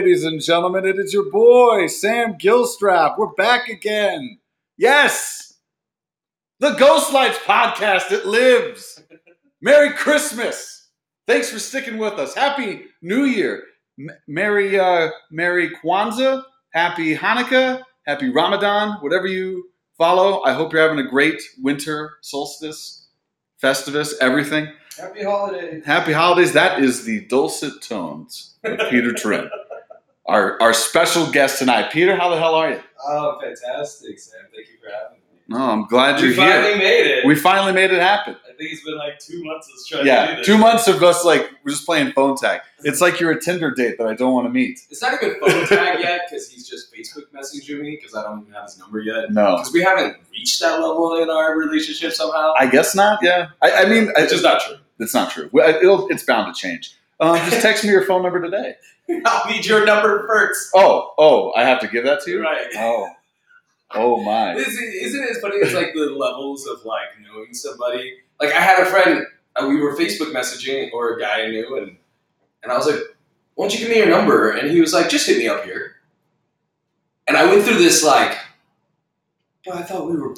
Ladies and gentlemen. It is your boy, Sam Gilstrap. We're back again. Yes, the Ghost Lights podcast. It lives. Merry Christmas. Thanks for sticking with us. Happy New Year. M- Merry, uh, Merry Kwanzaa. Happy Hanukkah. Happy Ramadan. Whatever you follow. I hope you're having a great winter solstice, Festivus, everything. Happy holidays. Happy holidays. That is the dulcet tones of Peter Trinh, our, our special guest tonight. Peter, how the hell are you? Oh, fantastic, Sam. Thank you for having me. No, I'm glad we you're here. We finally made it. We finally made it happen. I think it's been like two months of trying to Yeah, do this. two months of us like we're just playing phone tag. It's like you're a Tinder date that I don't want to meet. It's not even phone tag yet because he's just Facebook messaging me because I don't even have his number yet. No, Because we haven't reached that level in our relationship somehow. I guess not. Yeah, I, I mean, I, just not true. it's not true. It'll, it's bound to change. Um, just text me your phone number today. I'll need your number first. Oh, oh, I have to give that to you. Right. Oh, oh my. Isn't, isn't it as funny as like the levels of like knowing somebody? Like I had a friend, uh, we were Facebook messaging or a guy I knew, and and I was like, "Why don't you give me your number?" And he was like, "Just hit me up here." And I went through this like, but I thought we were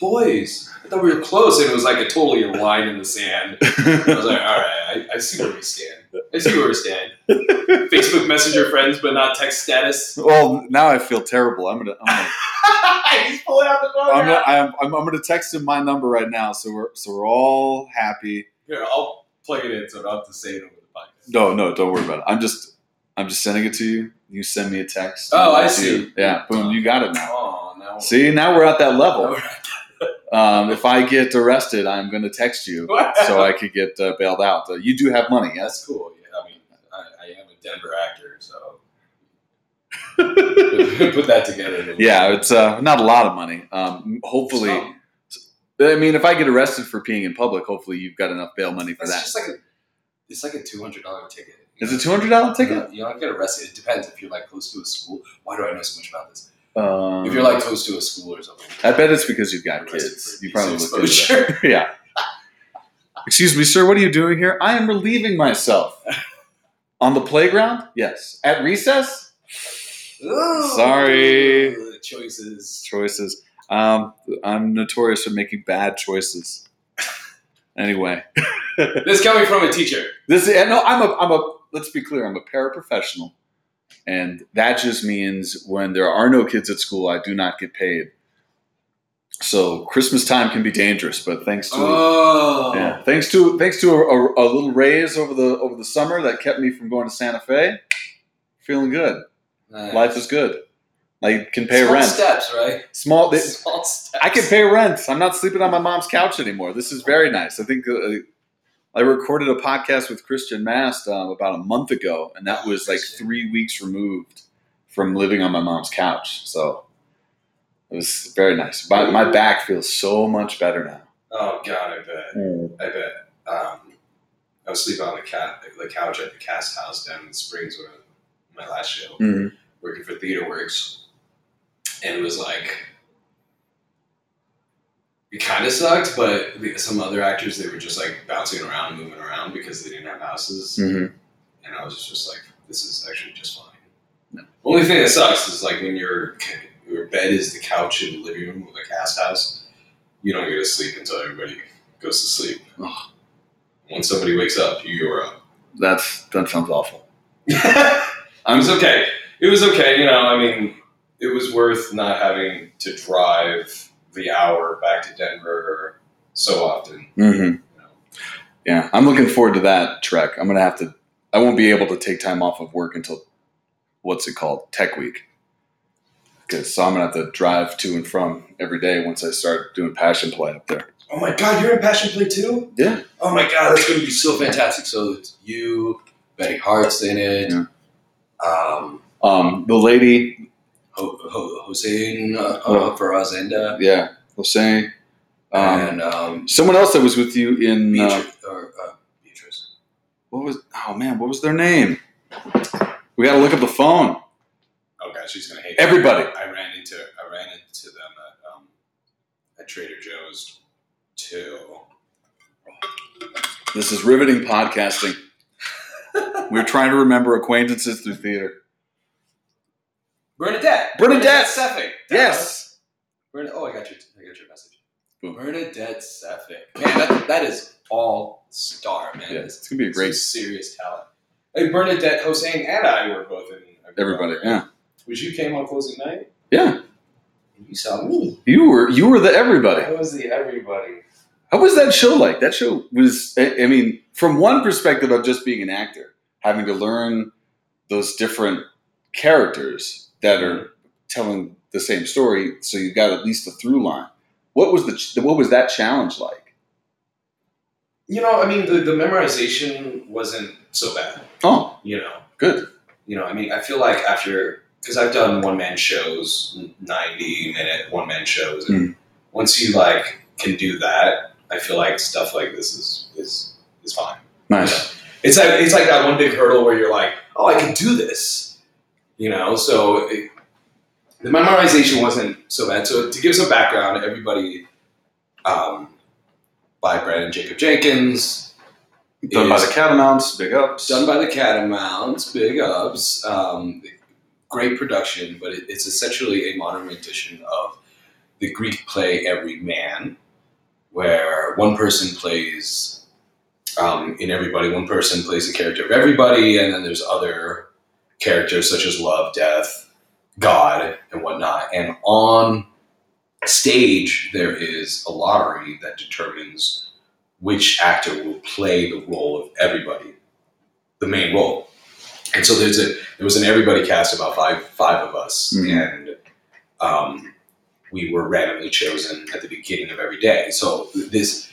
boys. I thought we were close, and it was like a totally a line in the sand. I was like, "All right, I, I see where we stand. I see where we stand." Facebook Messenger friends, but not text status. well, now I feel terrible. I'm gonna. I'm gonna He's pulling out the phone. I'm gonna, I'm, I'm, I'm gonna text him my number right now, so we're so we're all happy. Here, I'll plug it in so I don't have to say it over the podcast. No, no, don't worry about it. I'm just I'm just sending it to you. You send me a text. Oh, I see. Yeah, boom, you got it now. Oh, now. See, now we're at that level. Um, if I get arrested, I'm gonna text you so I could get uh, bailed out. Uh, you do have money, yes? That's cool. Yeah, I mean, I, I am a Denver actor, so put that together. Yeah, it's uh, not a lot of money. Um, hopefully, I mean, if I get arrested for peeing in public, hopefully you've got enough bail money for That's that. just like a. It's like a two hundred dollar ticket. Is it two hundred dollar You ticket? don't- You don't get arrested. It depends if you're like close to a school. Why do I know so much about this? Um, If you're like close to a school or something. I bet it's because you've got kids. You probably indecent looked into that. exposure. yeah. Excuse me, sir. What are you doing here? I am relieving myself. On the playground? Yes. At recess? Ooh, Sorry. Choices. Choices. Um, I'm notorious for making bad choices. Anyway, This coming from a teacher. this is, no. I'm a. I'm a. Let's be clear. I'm a paraprofessional, and that just means when there are no kids at school, I do not get paid. So Christmas time can be dangerous, but thanks to Oh. Yeah, thanks to thanks to a, a, a little raise over the over the summer that kept me from going to Santa Fe. Feeling good. Nice. Life is good. I can pay rent. Small rent. steps, right? Small. Small steps. I can pay rent. I'm not sleeping on my mom's couch anymore. This is very nice. I think uh, I recorded a podcast with Christian Mast um, about a month ago, and that was like three weeks removed from living on my mom's couch. So it was very nice. My, my back feels so much better now. Oh God, I bet. I bet. Um, I was sleeping on the cat, the couch at the cast house down in Springs when my last show, Mhm. working for TheaterWorks, and it was like it kind of sucked, but the- some other actors they were just like bouncing around, moving around because they didn't have houses, Mhm. and I was just like, this is actually just fine. No. Only thing that sucks is like when your your bed is the couch in the living room of a cast house, you don't get to sleep until everybody goes to sleep. Ugh. When somebody wakes up, you're up. That's that sounds awful. it was okay. It was okay. You know, I mean, it was worth not having to drive the hour back to Denver so often. Mm-hmm. You know. Yeah, I'm looking forward to that trek. I'm gonna have to. I won't be able to take time off of work until what's it called, Tech Week. Because so I'm gonna have to drive to and from every day once I start doing passion play up there. Oh my God, you're in Passion Play too? Yeah. Oh my God, that's going to be so fantastic. So it's you, Betty Hart's in it. Yeah. Um, Um, the lady, Ho- Ho- Hossein uh, Oh. uh, for Azenda. yeah, Jose. Um, and um, someone else that was with you in uh, Beatrice, or, uh, Beatrice. what was? Oh man, what was their name? We got to look up the phone. Oh God, she's gonna hate Everybody. Me. I ran into I ran into them at, um, at Trader Joe's too. This is riveting podcasting. We're trying to remember acquaintances through theater. Bernadette. Bernadette! Seffick. Yes. Bernadette. Oh, I got your, I got your message. Boom. Bernadette Seffick. Man, that, that is all star, man. Yeah, it's gonna be a great serious talent. Hey, Bernadette, Hossein, and I were both in everybody. Yeah, Which you came on closing night, yeah. and you saw me. You were you were the everybody. I was the everybody. How was that show like? That show was. I I mean, from one perspective of just being an actor, having to learn those different characters that are telling the same story, so you've got at least a through line. What was the what was that challenge like? You know, I mean, the, the memorization wasn't so bad. Oh, You know, good. you know, I mean, I feel like after because I've done one man shows, ninety minute one man shows, and mm. once you like can do that, I feel like stuff like this is is is fine. Nice. It's like it's like that one big hurdle where you're like, oh, I can do this, you know. So it, the memorization wasn't so bad. So to give some background, everybody, um, by Branden Jacobs-Jenkins, Done by the Catamounts. Big ups. done by the Catamounts, big ups. Um, great production, but it, it's essentially a modern rendition of the Greek play Every Man, where one person plays um, in everybody, one person plays the character of everybody, and then there's other characters such as love, death, God, and whatnot. And on stage, there is a lottery that determines which actor will play the role of everybody, the main role. And so there's a there was an everybody cast about five five of us, Mhm. and um, we were randomly chosen at the beginning of every day. So this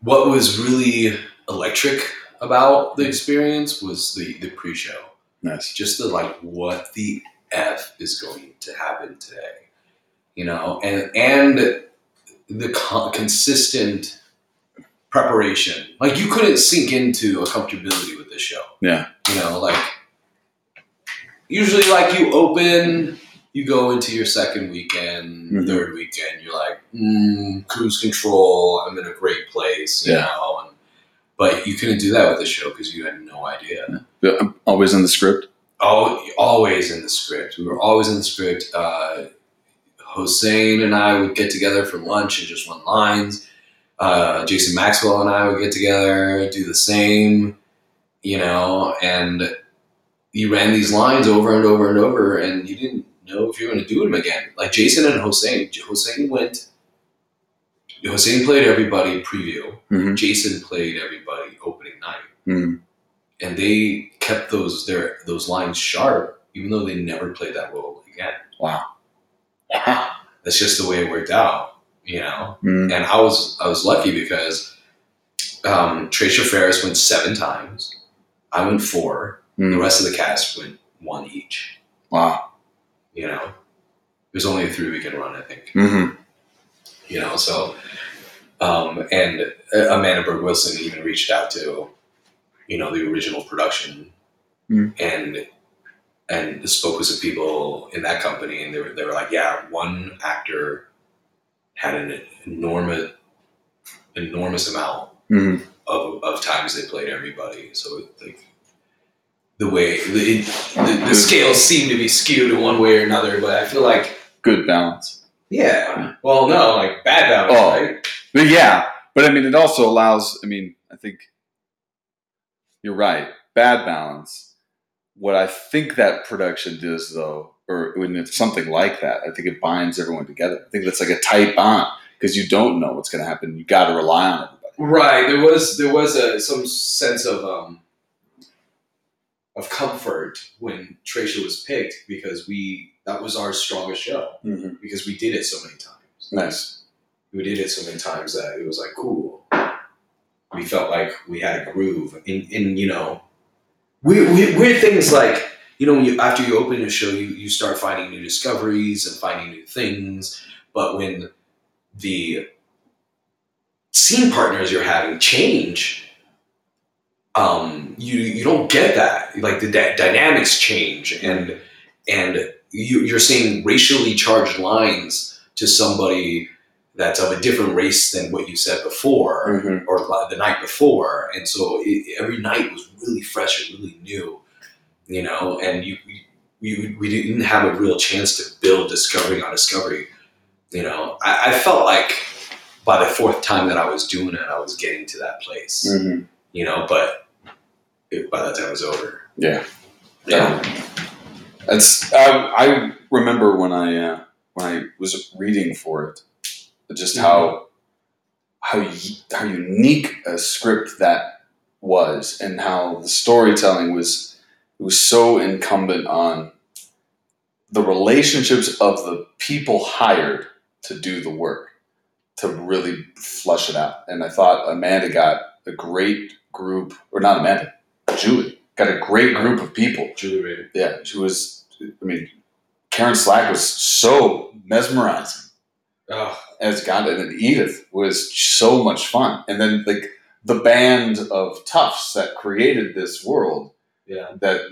what was really electric about the experience was the the pre-show Nice. just the like what the f is going to happen today you know and and the con- consistent preparation like you couldn't sink into a comfortability with this show Yeah. you know like usually like you open you go into your second weekend Mhm. third weekend you're like mm, cruise control i'm in a great place you Yeah. know but you couldn't do that with the show because you had no idea I'm always in the script. Al always in the script. We were always in the script. Uh, Hossein and I would get together for lunch and just run lines. Uh, Jason Maxwell and I would get together, do the same, you know, and you ran these lines over and over and over, and you didn't know if you were going to do them again. Like Jason and Hossein. Hossein went. Hossein played everybody preview. Mhm. Jason played everybody opening night Mhm. and they kept those their those lines sharp, even though they never played that role again. Wow. That's just the way it worked out, you know. Mhm. And I was I was lucky because um, Tracia Ferris went seven times, I went four, the Mhm. rest of the cast went one each. Wow. You know, it was only a three weekend run, I think. You know so um, and uh, amanda berg wilson even reached out to you know the original production Mm. and and spoke with some people in that company and they were, they were like yeah one actor had an enormous enormous amount hmm of, of times they played everybody so it, like the way the, the, the scales seem to be skewed in one way or another but i feel like Good balance. Yeah well no like bad balance Oh. right But yeah, but I mean, it also allows. I mean, I think you're right. Bad balance. What I think that production does, though, or when it's something like that, I think it binds everyone together. I think that's like a tight bond because you don't know what's going to happen. You got to rely on everybody. Right. There was there was a some sense of um of comfort when Tracia was picked because we that was our strongest show Mm-hmm. because we did it so many times. Nice. We did it so many times that it was like cool. We felt like we had a groove, and, and you know, weird, weird, weird things like you know when you after you open a show, you you start finding new discoveries and finding new things, but when the scene partners you're having change um, you you don't get that. Like the dy- dynamics change, and and you, you're saying racially charged lines to somebody that's of a different race than what you said before Mhm. or the night before, and so it, every night was really fresh and really new, you know. And you, we, we didn't have a real chance to build discovery on discovery, you know. I, I felt like by the fourth time that I was doing it, I was getting to that place, Mhm. you know. But it, by that time, it was over. Yeah. Yeah. That's I, I remember when I uh, when I was reading for it, just how how how unique a script that was, and how the storytelling was it was so incumbent on the relationships of the people hired to do the work to really flush it out. And I thought Amanda got a great group, or not Amanda, Julie got a great group of people Julie yeah, she was. I mean, Karen Slack was so mesmerizing Oh, as Ganda, and Edith was so much fun. And then like the band of toughs that created this world yeah. that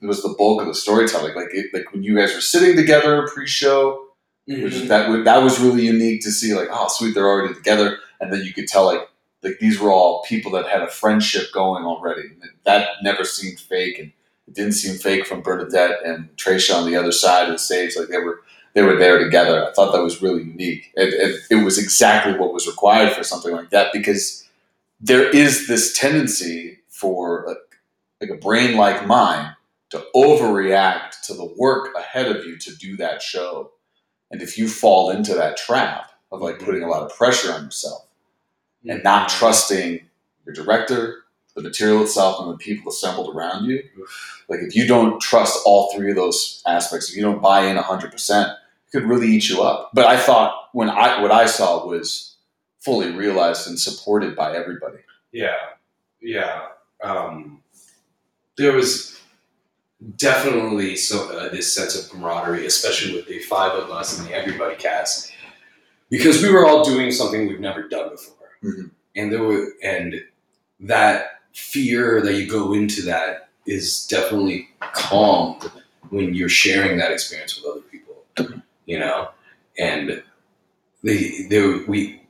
was the bulk of the storytelling. Like it, like when you guys were sitting together pre-show, which Mhm. that that was really unique to see. Like oh sweet, they're already together, and then you could tell like like these were all people that had a friendship going already. That never seemed fake, and it didn't seem fake from Bernadette and Tracia on the other side of the stage. Like they were they were there together. I thought that was really unique. It, it, it was exactly what was required for something like that because there is this tendency for a, like a brain like mine to overreact to the work ahead of you to do that show. And if you fall into that trap of like putting a lot of pressure on yourself and not mm-hmm. trusting your director, the material itself, and the people assembled around you, like if you don't trust all three of those aspects, if you don't buy in hundred percent, it could really eat you up. But I thought when I what I saw was fully realized and supported by everybody. Yeah, yeah. Um, there was definitely so uh, this sense of camaraderie, especially with the five of us and the Everybody cast, because we were all doing something we've never done before, Mhm. and there were and that fear that you go into that is definitely calmed when you're sharing that experience with other people, you know, and they, they we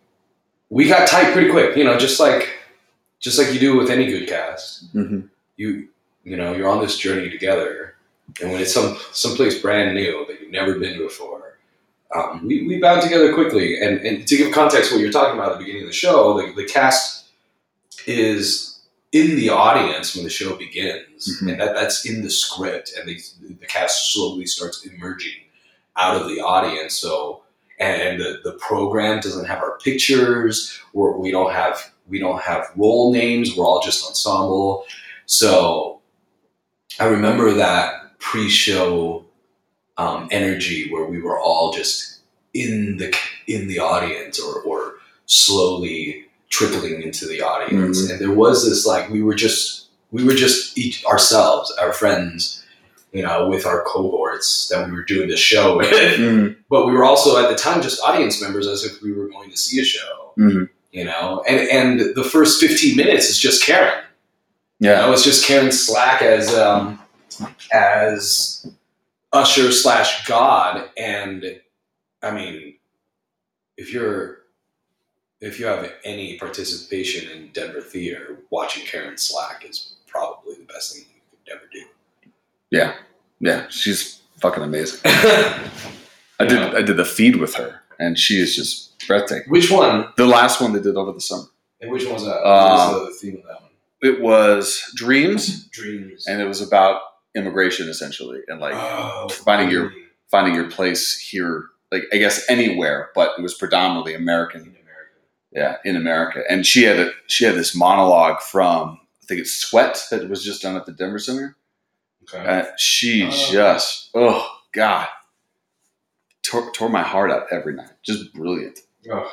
we got tight pretty quick, you know, just like just like you do with any good cast. Mm-hmm. You you know you're on this journey together, and when it's some someplace brand new that you've never been to before, um, we we bound together quickly. And and to give context, what you're talking about at the beginning of the show, the, the cast is in the audience when the show begins, Mhm. and that that's in the script, and the the cast slowly starts emerging out of the audience. So and the, the program doesn't have our pictures or we don't have we don't have role names we're all just ensemble so i remember that pre-show um, energy where we were all just in the in the audience or, or slowly trickling into the audience and there was this like we were just we were just each ourselves our friends you know with our cohorts that we were doing the show with Mm-hmm. but we were also at the time just audience members as if we were going to see a show Mhm. you know and and the first 15 minutes is just karen you Yeah. know it's just karen slack as um as usher slash god and i mean if you're if you have any participation in denver theater watching karen slack is probably the best thing you could ever do Yeah. Yeah, she's fucking amazing. I did. I did the feed with her, and she is just breathtaking. which one The last one they did over the summer. and which one was that Uh, what was the theme of that one It was dreams, dreams and it was about immigration essentially, and like oh, finding your- finding your place here, like I guess anywhere, but it was predominantly American. Yeah, in America, and she had a she had this monologue from I think it's Sweat that was just done at the Denver Center. Okay. Uh, she Oh. just oh god tore, tore my heart out every night. Just brilliant. Oh,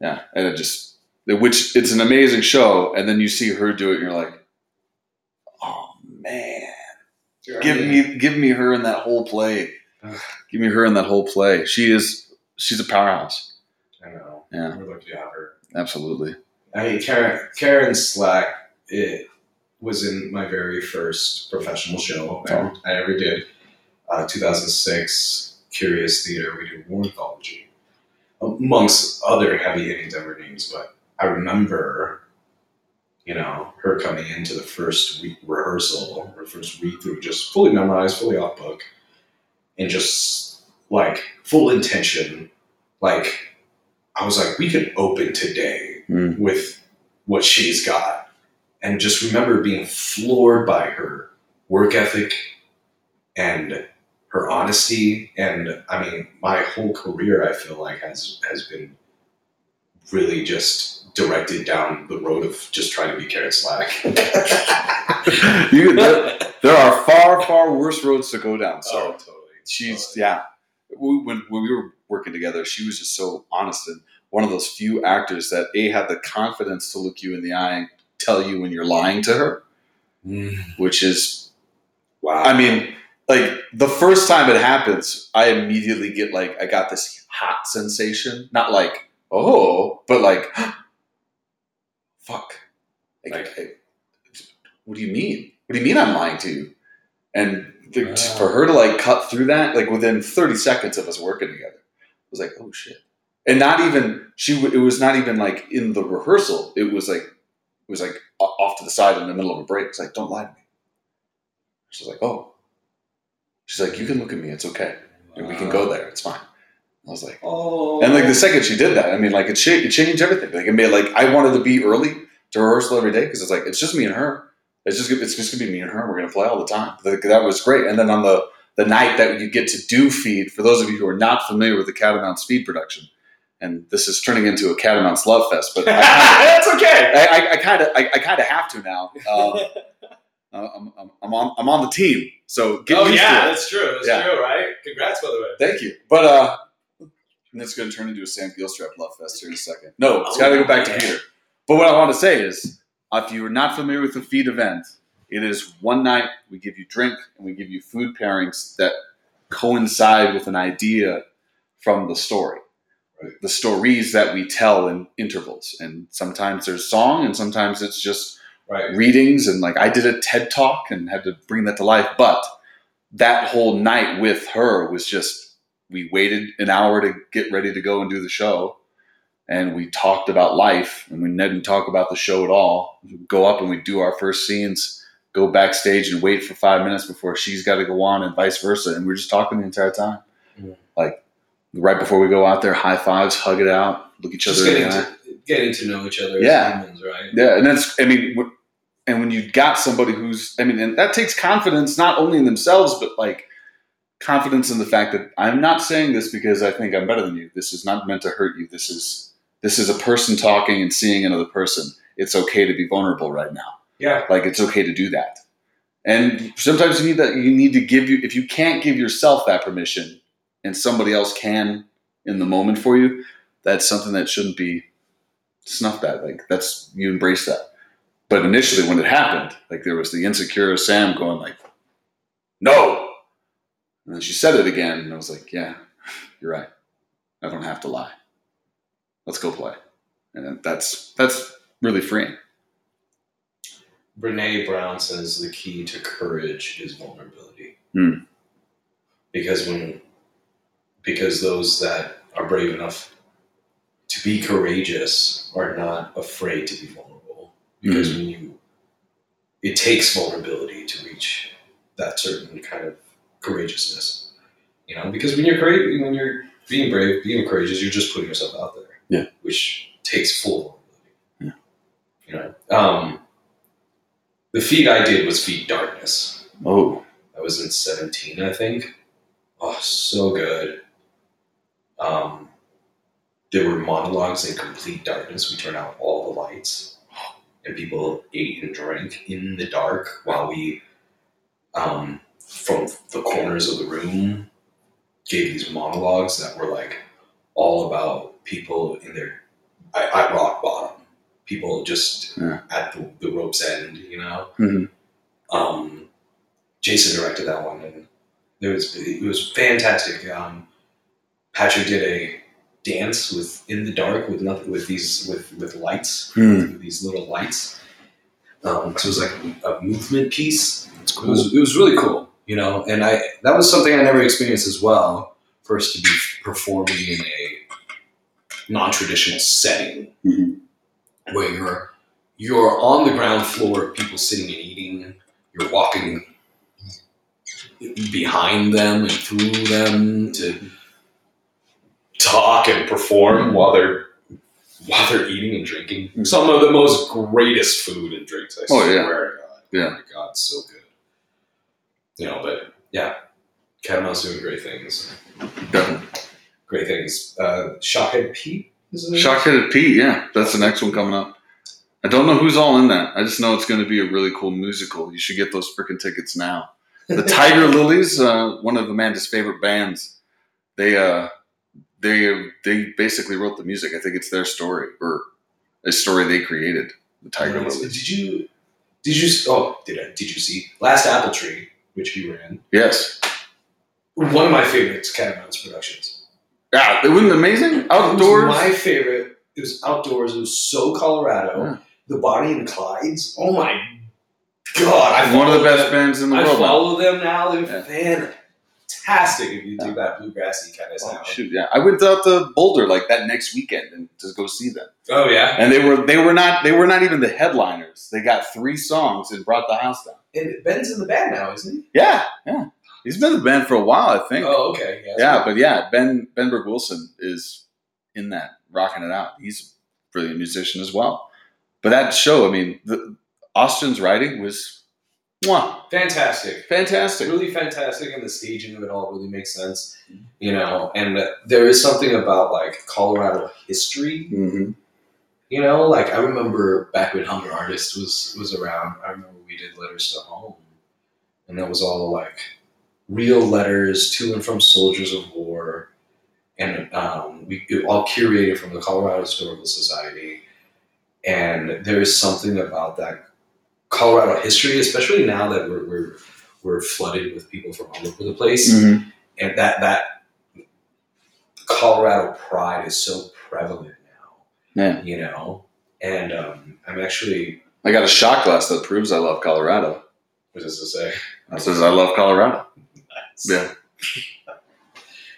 Yeah, and it just which it's an amazing show, and then you see her do it, and you're like, oh man, give me give me her in that whole play. Ugh. Give me her in that whole play. She is she's a powerhouse. I know. Yeah, We're lucky to have her. Absolutely. I mean, Karen, Karen Slack it was in my very first professional show I, I ever did. Uh, 2006, Curious Theater. We did War Anthology. amongst other heavy hitting Denver names. But I remember, you know, her coming into the first week rehearsal or first read through, just fully memorized, fully off book, and just like full intention. Like I was like, we could open today Mm. with what she's got. And just remember being floored by her work ethic and her honesty. And I mean, my whole career, I feel like, has, has been really just directed down the road of just trying to be slack. you, there, there are far, far worse roads to go down. So oh, totally. she's yeah. We, when when we were working together, she was just so honest and one of those few actors that a had the confidence to look you in the eye and tell you when you're lying to her, mm. which is Wow. I mean, like the first time it happens, I immediately get like I got this hot sensation, not like oh, but like fuck. Like, Like- I- what do you mean? What do you mean I'm lying to you? And the, Wow. for her to like cut through that, like within 30 seconds of us working together, was like, oh shit. And not even she. It was not even like in the rehearsal. It was like it was like off to the side in the middle of a break. It's like, don't lie to me. She's like, oh. She's like, you can look at me. It's okay. And we can go there. It's fine. I was like, Oh. and like the second she did that, I mean, like it, cha- it changed everything. Like it made like I wanted to be early to rehearsal every day because it's like it's just me and her. It's just it's just gonna be me and her. We're gonna play all the time. Like, that was great. And then on the the night that you get to do feed, for those of you who are not familiar with the Catamounts feed production, and this is turning into a Catamounts love fest, but I, That's okay. I, I kind of I, I kind of have to now. Um, I'm, I'm, I'm on I'm on the team, so get oh used yeah, to it. that's true. That's Yeah. true, right? Congrats, by the way. Thank you. But uh, and it's going to turn into a Sam Gilstrap love fest here in a second. No, it's got to go back to Oh, Peter. But what I want to say is, if you are not familiar with the feed event, it is one night we give you drink and we give you food pairings that coincide with an idea from the story. Right. The stories that we tell in intervals, and sometimes there's song, and sometimes it's just Right. readings and like I did a TED talk and had to bring that to life. But that whole night with her was just we waited an hour to get ready to go and do the show. And we talked about life and we didn't talk about the show at all. We go up and we do our first scenes, go backstage and wait for five minutes before she's got to go on and vice versa. And we're just talking the entire time. Like right before we go out there, high fives, hug it out, look each Just other in getting the eye. to, getting to know each other Yeah. as humans, right? Yeah, and that's I mean, and when you got somebody who's I mean, and that takes confidence not only in themselves but like confidence in the fact that I'm not saying this because I think I'm better than you. This is not meant to hurt you. This is this is a person talking and seeing another person. It's okay to be vulnerable right now. Yeah. Like it's okay to do that. And sometimes you need that you need to give you if you can't give yourself that permission and somebody else can in the moment for you, that's something that shouldn't be snuffed at. Like that's you embrace that. But initially when it happened, like there was the insecure Sam going like, No. And then she said it again and I was like, Yeah, you're right. I don't have to lie. Let's go play. And that's that's really freeing. Brene Brown says the key to courage is vulnerability. Hmm. Because when, because those that are brave enough to be courageous are not afraid to be vulnerable. Because when you, it takes vulnerability to reach that certain kind of courageousness. You know, because when you're great, when you're being brave, being courageous, you're just putting yourself out there. Yeah. Which takes full vulnerability. You know, um, the feat I did was feed darkness. Oh. I was in 17, I think. Oh, so good. Um, there were monologues in complete darkness. We turned out all the lights, and people ate and drank in the dark while we, um, from the corners of the room, gave these monologues that were like all about people in their I, at rock bottom, people just Yeah. at the, the rope's end, you know. Mhm. Um, Jason directed that one, and it was it was fantastic. Um, Patrick did a dance with in the dark with nothing with these with with lights, Hmm. with these little lights. Um, so it was like a movement piece. That's It was, it was really cool, you know, and I that was something I never experienced as well. First to be performing in a non-traditional setting Mhm. Where you're you're on the ground floor, people sitting and eating. You're walking behind them and through them to talk and perform while they're while they're eating and drinking. Some of the most greatest food and drinks. I Oh, swear yeah. to God. Yeah. Oh my God, so good. You know, but yeah, Catamounts doing great things. Definitely. Great things. Uh, Shockhead Pete is his name? Shockheaded Pete, yeah, that's the next one coming up. I don't know who's all in that. I just know it's going to be a really cool musical. You should get those freaking tickets now. The Tiger Lillies, uh, one of Amanda's favorite bands, they uh, they they basically wrote the music. I think it's their story or a story they created. The Tiger Nice. Lilies. Did you? Did you? Oh, did I? Did you see Last Apple Tree, which we were in? Yes. One of my favorites, Catamounts productions. Yeah, it wasn't amazing. Outdoors. was my favorite. It was outdoors. It was so Colorado. Yeah. The Bonnie and Clydes. Oh my god! I one of the best them. bands in the I world. now. follow them now. They're Yeah. fantastic. If you do that bluegrassy kind of Oh, sound. shoot, yeah. I went out to Boulder like that next weekend and to go see them. Oh yeah. And they were they were not they were not even the headliners. They got three songs and brought the house down. And Ben's in the band now, isn't he? Yeah, yeah. He's been in the band for a while, I think. Oh okay. Yeah. yeah, but yeah, Ben Benberg Wilson is in that, rocking it out. He's a brilliant musician as well. But that show, I mean, the, Austin's writing was mwah, fantastic. fantastic. really fantastic and the staging of it all really makes sense you know and there is something about like colorado history hmm you know like i remember back when hunger artist was was around i remember we did letters to home and that was all like real letters to and from soldiers of war and um, we all curated from the colorado historical society and there is something about that colorado history especially now that we're, we're we're flooded with people from all over the place hmm and that that Colorado pride is so prevalent now. Yeah. You know, and um, I'm actually I got a shot glass that proves I love Colorado. what does it say? That says I love Colorado. Yeah.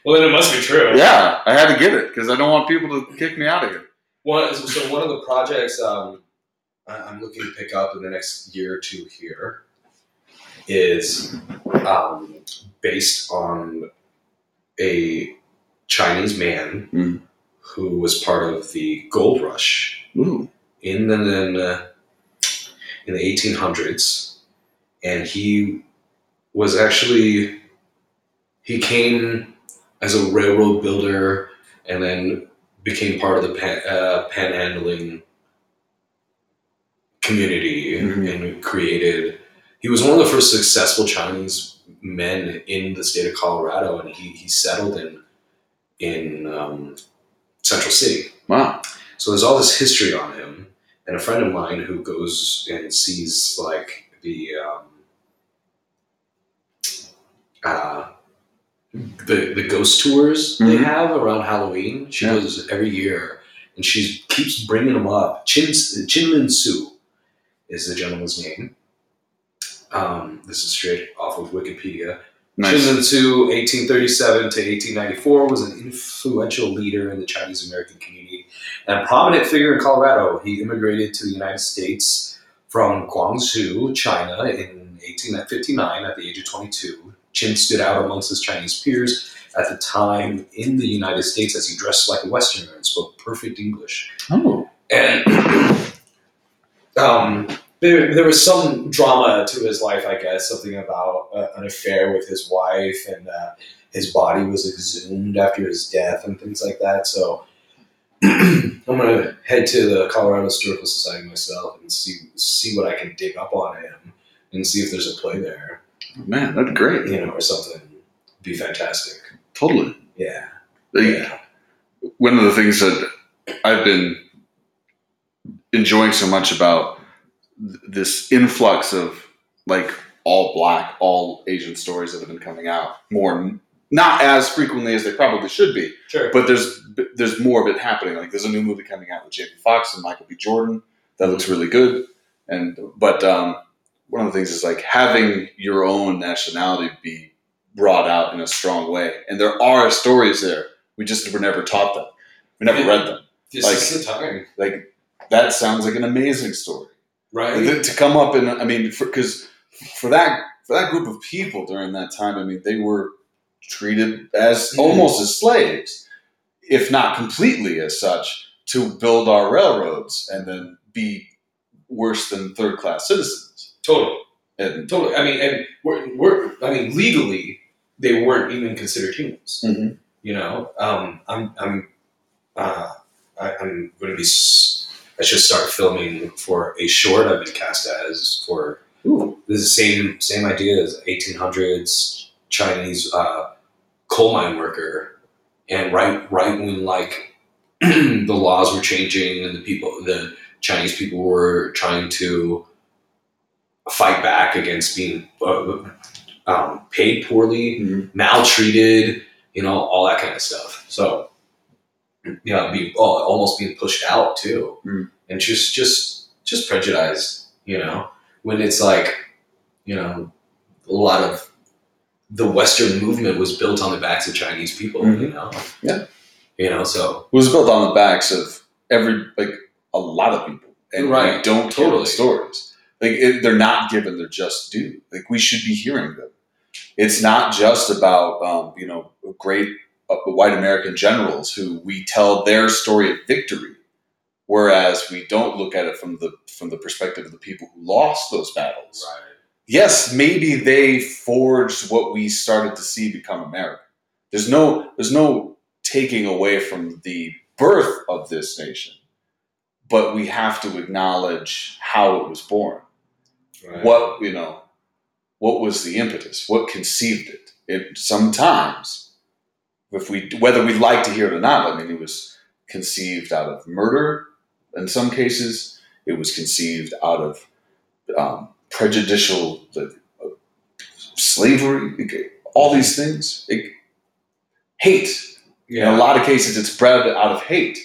Well, then it must be true. Yeah, I had to get it because I don't want people to kick me out of here. One so one of the projects um, I'm looking to pick up in the next year or two here is um, based on a Chinese man Mm. who was part of the gold rush Ooh. in the in, uh, in the 1800s, and he was actually he came as a railroad builder and then became part of the pan, uh, panhandling community Mhm. and created. He was one of the first successful Chinese men in the state of Colorado, and he, he settled in in um, Central City. Wow. So there's all this history on him, and a friend of mine who goes and sees like the um, uh, the the ghost tours they Mhm. have around Halloween. She Yeah. goes every year, and she keeps bringing them up. Chin Chinlin Su is the gentleman's name. Um, this is straight off of Wikipedia. Nice. Chin Lin Sou, 1837 to 1894, was an influential leader in the Chinese American community and a prominent figure in Colorado. He immigrated to the United States from Guangzhou, China, in 1859 at the age of 22. Chin stood out amongst his Chinese peers at the time in the United States as he dressed like a Westerner and spoke perfect English Oh. and um, there, there was some drama to his life, I guess, something about uh, an affair with his wife, and uh, his body was exhumed after his death, and things like that. So I'm gonna head to the Colorado Historical Society myself and see see what I can dig up on him, and see if there's a play there, Man, that'd be great. you know, or something. Be fantastic. Totally. Yeah. Like, Yeah. One of the things that I've been enjoying so much about th- this influx of like all black, all Asian stories that have been coming out more, not as frequently as they probably should be, Sure. but there's there's more of it happening. Like there's a new movie coming out with Jamie Foxx and Michael B. Jordan that looks really good, and but um, one of the things is like having your own nationality be brought out in a strong way, and there are stories there. We just were never taught them. We never read them. This Like- is the time, Like that sounds like an amazing story. right? And then to come up and I mean, because for, that for that group of people during that time, I mean, they were treated as Mhm. almost as slaves, if not completely as such, to build our railroads and then be worse than third class citizens. Totally, And totally. I mean, and we're, we're I mean, legally, they weren't even considered humans. Mhm. You know, um, I'm I'm uh, I, I'm going to be. s- I should start filming for a short I've been cast as for ooh, this is the same same idea as 1800s Chinese uh, coal mine worker, and right right when like the laws were changing and the people the Chinese people were trying to fight back against being uh, um, paid poorly, Mhm. maltreated, you know, all that kind of stuff. So you know, be oh, almost being pushed out too, Mm. and just just just prejudiced, you know, when it's like you know, a lot of the Western movement was built on the backs of Chinese people, you Mhm. know? Yeah. You know, so it was built on the backs of every like a lot of people, and Right. don't Totally. the stories. Like it, they're not given their just due. Like we should be hearing them. It's not just about um, you know great uh, white American generals who we tell their story of victory, whereas we don't look at it from the from the perspective of the people who lost those battles. right. Yes, maybe they forged what we started to see become America. There's no there's no taking away from the birth of this nation, but we have to acknowledge how it was born. Right. What you know, what was the impetus? What conceived it? It sometimes, if we whether we like to hear it or not, I mean, it was conceived out of murder. In some cases, it was conceived out of um, prejudicial uh, slavery. All these things, it, hate. In a lot of cases, it's bred out of hate,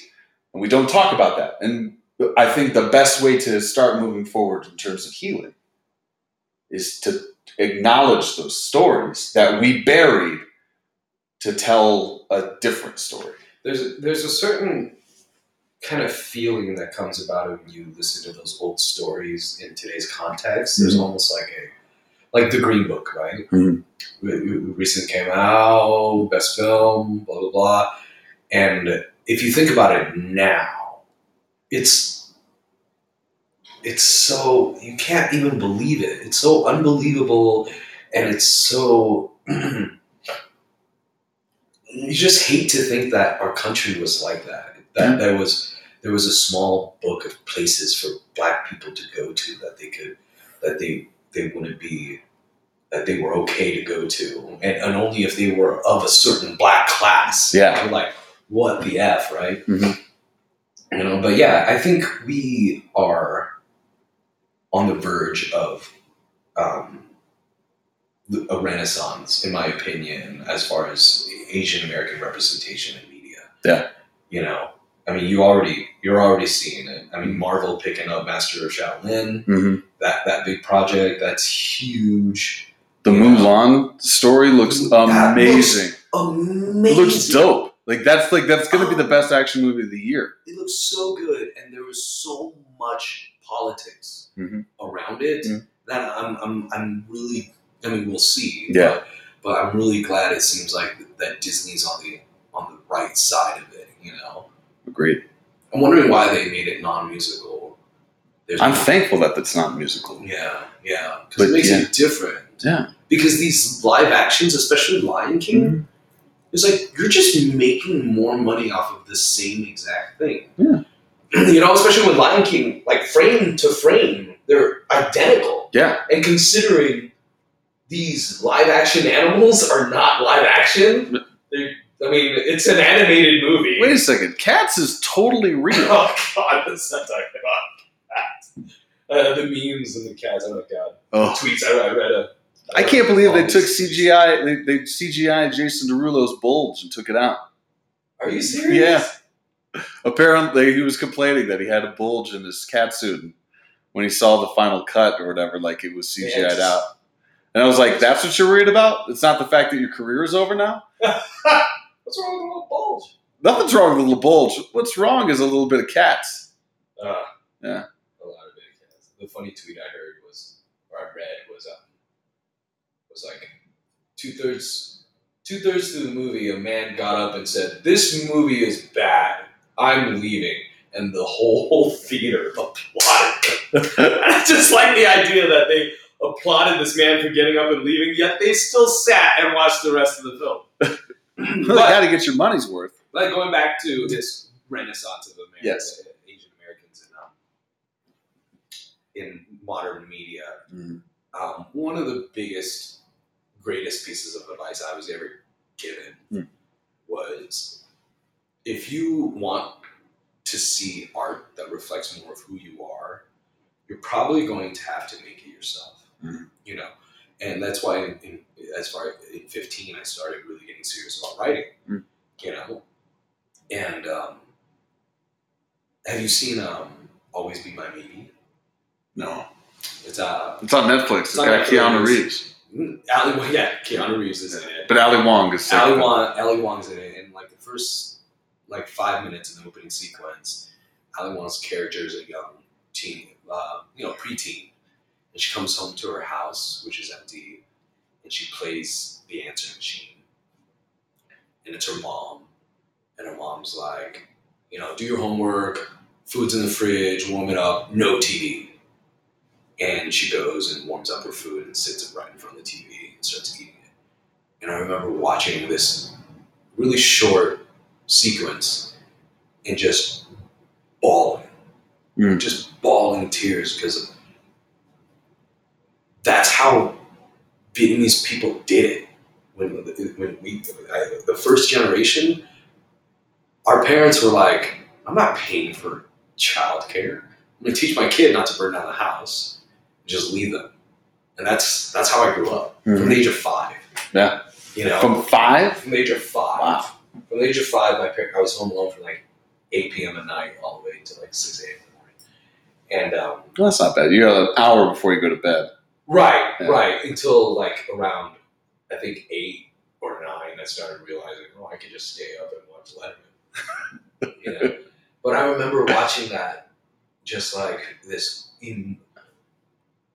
and we don't talk about that. And I think the best way to start moving forward in terms of healing is to acknowledge those stories that we buried to tell a different story. there's a, there's a certain kind of feeling that comes about when you listen to those old stories in today's context. There's Mhm. almost like a like the Green Book, right? Mhm. Re- re- Recently came out, best film, blah blah blah. And if you think about it now, it's it's so you can't even believe it. It's so unbelievable, and it's so you just hate to think that our country was like that. That Yeah. there was there was a small book of places for black people to go to that they could that they they wouldn't be that they were okay to go to, and, and only if they were of a certain black class. Yeah. Like what the f, right? Mhm. You know, but yeah, I think we are on the verge of um, a renaissance, in my opinion, as far as Asian American representation in media. Yeah. You know, I mean, you already you're already seeing it. I mean, Marvel picking up Master of Shaolin, Mm-hmm. that that big project, that's huge, The Yeah. Mulan story looks amazing. amazing. It looks dope. Like that's like that's gonna be the best action movie of the year. It looks so good, and there was so much politics Mhm. around it Mhm. that I'm, I'm, I'm really. I mean, we'll see. Yeah. But, but I'm really glad it seems like that Disney's on the on the right side of it. You know, Agreed. I'm wondering why they made it non-musical. There's I'm thankful that it's not musical. Yeah, yeah, because it makes yeah. it different. Yeah. Because these live actions, especially Lion King, Mhm. it's like you're just making more money off of the same exact thing. Yeah. You know, especially with Lion King, like frame to frame, they're identical. Yeah. And considering these live action animals are not live action, they I mean, it's an animated movie. Wait a second. Cats is totally real. Oh god, let's not talk about cats. Uh, the memes and the cats. Oh my god, Oh. tweets. I, I read a. I can't believe they took CGI. They, they CGI Jason Derulo's bulge and took it out. Are you serious? Yeah. Apparently, he was complaining that he had a bulge in his cat suit. And when he saw the final cut or whatever, like it was CGI'd just- out. And I was like, "That's what you're worried about? It's not the fact that your career is over now." What's wrong with a little bulge? Nothing's wrong with a little bulge. What's wrong is a little bit of cats. Uh, Yeah. A lot of big cats. The funny tweet I heard was, or I read was, um, was like two thirds, two thirds through the movie, a man got up and said, "This movie is bad. I'm leaving." And the whole theater applauded. I just like the idea that they applauded this man for getting up and leaving, yet they still sat and watched the rest of the film. you got to get your money's worth. like going back to this renaissance of America, Yes. Asian Americans in um, in modern media. Mm. Um, one of the biggest, greatest pieces of advice I was ever given Mm. was if you want to see art that reflects more of who you are, you're probably going to have to make it yourself. Mm. You know, and that's why in, in, as far in 15 I started really getting serious about writing. Mm. You know, and um, have you seen um, Always Be My Maybe? No. It's uh, It's on Netflix. It's It's got Keanu Reeves. Ali. Yeah, Keanu Reeves is in it. But Ali Wong is. Ali Wong, Ali Wong's in it, and like the first like five minutes in the opening sequence, Ali Wong's character is a young teen, uh, you know, preteen, and she comes home to her house, which is empty, and she plays the answering machine, and it's her mom, and her mom's like, you know, do your homework, food's in the fridge, warm it up, no TV. And she goes and warms up her food and sits it right in front of the TV and starts eating it. And I remember watching this really short sequence and just bawling, Mm. just bawling tears because that's how Vietnamese people did it. When, when we, I, the first generation, our parents were like, I'm not paying for childcare. I'm going to teach my kid not to burn down the house just leave them. And that's that's how I grew up from Mhm. the age of five. Yeah. You know, From five? from the age of five. Wow. From the age of five, my parents, I was home alone from like 8 p.m. at night all the way to like 6 a.m. in the morning. And um, Well, that's not bad. You have an hour before you go to bed. right, Yeah. right, until like around I think eight or nine, I started realizing, oh, I could just stay up and watch Letterman. you know, but I remember watching that, just like this, in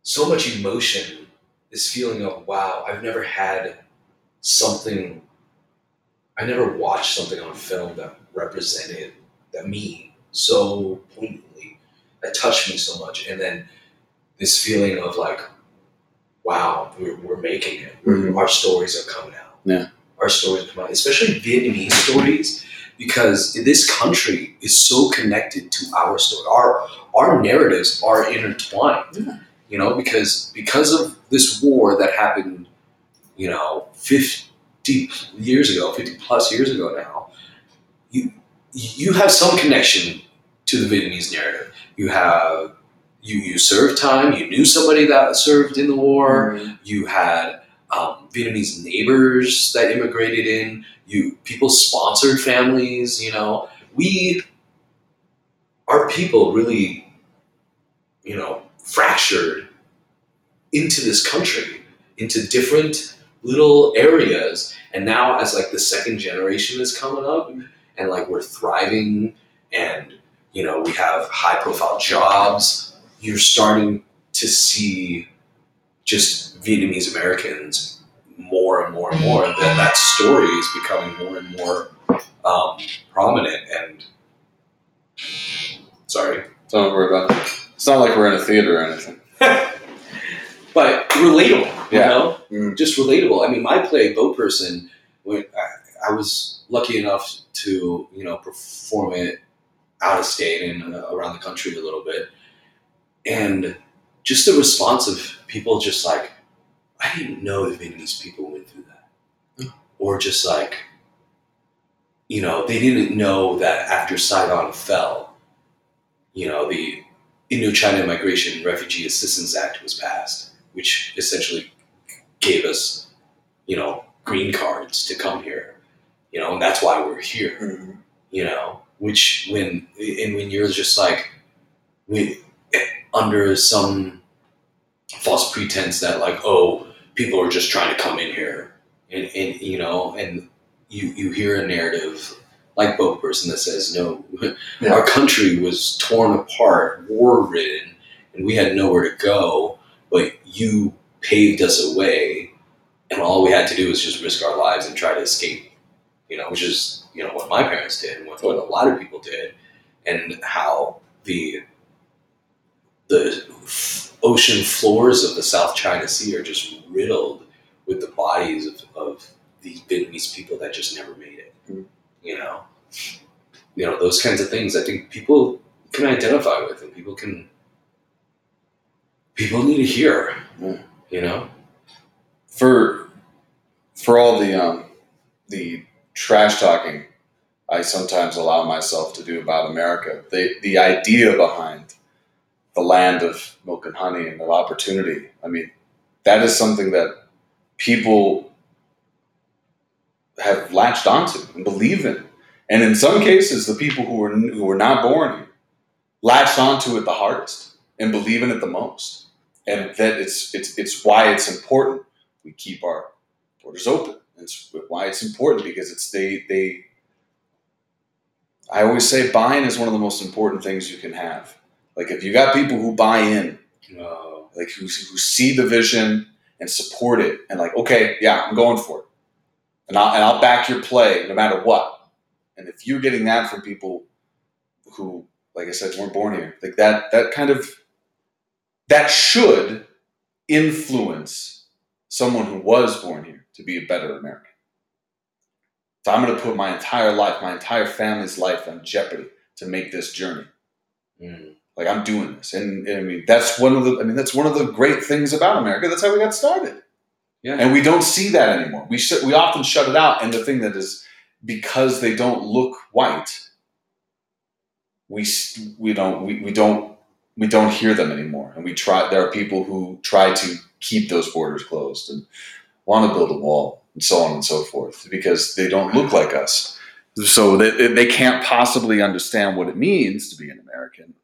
so much emotion, this feeling of wow, I've never had something. I never watched something on film that represented that me so poignantly, that touched me so much, and then this feeling of like, wow, we're, we're making it. Mhm. Our stories are coming out. Yeah. Our stories come out, especially Vietnamese stories, because this country is so connected to our story. Our our narratives are intertwined. Yeah. You know, because because of this war that happened, you know, fifty years ago, fifty plus years ago now, you you have some connection to the Vietnamese narrative. You have you you served time. You knew somebody that served in the war you had um, Vietnamese neighbors that immigrated in. You people sponsored families. You know, we our people really, you know, fractured into this country into different little areas. And now, as like the second generation is coming up, and like we're thriving, and you know we have high profile jobs, you're starting to see just Vietnamese Americans more and more and more. That that story is becoming more and more um, prominent. And sorry, Don't worry about it. It's not like we're in a theater or anything. but relatable. You know, Mm. just relatable. I mean, my play, Boat Person, when I, I was lucky enough to you know perform it out of state and uh, around the country a little bit, and just the response of people just like, I didn't know the Vietnamese people went through that, or just like, you know, they didn't know that after Saigon fell, you know, the Indochina Migration Refugee Assistance Act was passed, which essentially gave us, you know, green cards to come here, you know, and that's why we're here Mhm. you know, which when and when you're just like we under some false pretense that like oh people are just trying to come in here and, and you know and you you hear a narrative lifeboat person that says no. Yeah. Our country was torn apart, war ridden, and we had nowhere to go. But you paved us a way, and all we had to do was just risk our lives and try to escape. You know, which is you know what my parents did, and what, what a lot of people did, and how the the ocean floors of the South China Sea are just riddled with the bodies of, of these Vietnamese people that just never made it. Mm. You know, you know those kinds of things. I think people can identify with, and people can people need to hear. You know, for for all the um the trash talking I sometimes allow myself to do about America. The the idea behind the land of milk and honey and of opportunity. I mean, that is something that people have latched onto and believe in. And in some cases, the people who were who were not born here latched onto it the hardest and believe in it the most. And that it's it's it's why it's important we keep our borders open. It's why it's important because it's they they. I always say buying is one of the most important things you can have. Like if you got people who buy in, uh, like who, who see the vision and support it, and like okay, yeah, I'm going for it, and I'll and I'll back your play no matter what. And if you're getting that from people who, like I said, weren't born here, like that that kind of that should influence someone who was born here to be a better American. So I'm going to put my entire life, my entire family's life on jeopardy to make this journey. mm, Like I'm doing this, and, and I mean that's one of the. I mean that's one of the great things about America. That's how we got started, yeah, and we don't see that anymore. We sh- we often shut it out, and the thing that is because they don't look white, we we don't we, we don't we don't hear them anymore, and we try. There are people who try to keep those borders closed and want to build a wall and so on and so forth because they don't look like us. So they, they can't possibly understand what it means to be an American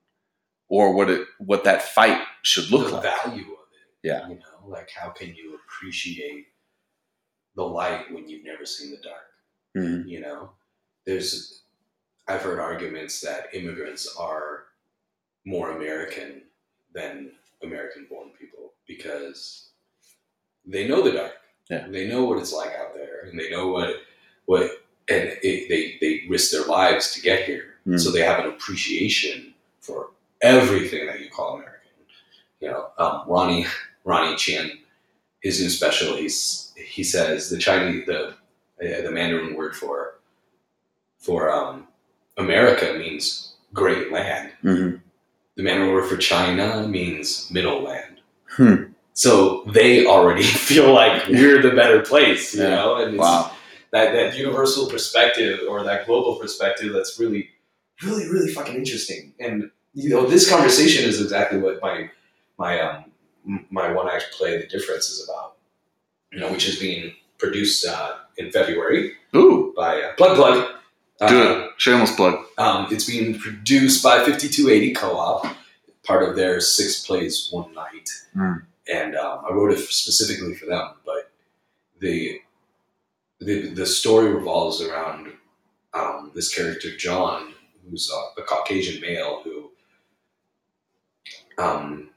or what it what that fight should look like. the like. value of it. Yeah. you know, like how can you appreciate the light when you've never seen the dark? Mhm. You know, there's I've heard arguments that immigrants are more American than American-born people because they know the dark. Yeah. They know what it's like out there, and they know what what and it, they they risk their lives to get here. Mm. So they have an appreciation for everything that you call American. You know, um, Ronnie Ronnie Chieng, his new special, he's he says the Chinese the uh, the Mandarin word for for um, America means great land. Mhm. The Mandarin word for China means middle land. Hmm. So they already feel like we're the better place, you Yeah. know, and it's Wow. that that universal perspective or that global perspective that's really, really, really fucking interesting. And you know, this conversation is exactly what my my um my one act play, The Difference, is about. You know, which is being produced uh, in February Ooh. by uh, Plug Plug. Uh, Do it. Shameless plug. um, it's being produced by 5280 Co-op, part of their Six Plays One Night, Mm. and um, I wrote it specifically for them. But the the the story revolves around um, this character John, who's a, a Caucasian male who um,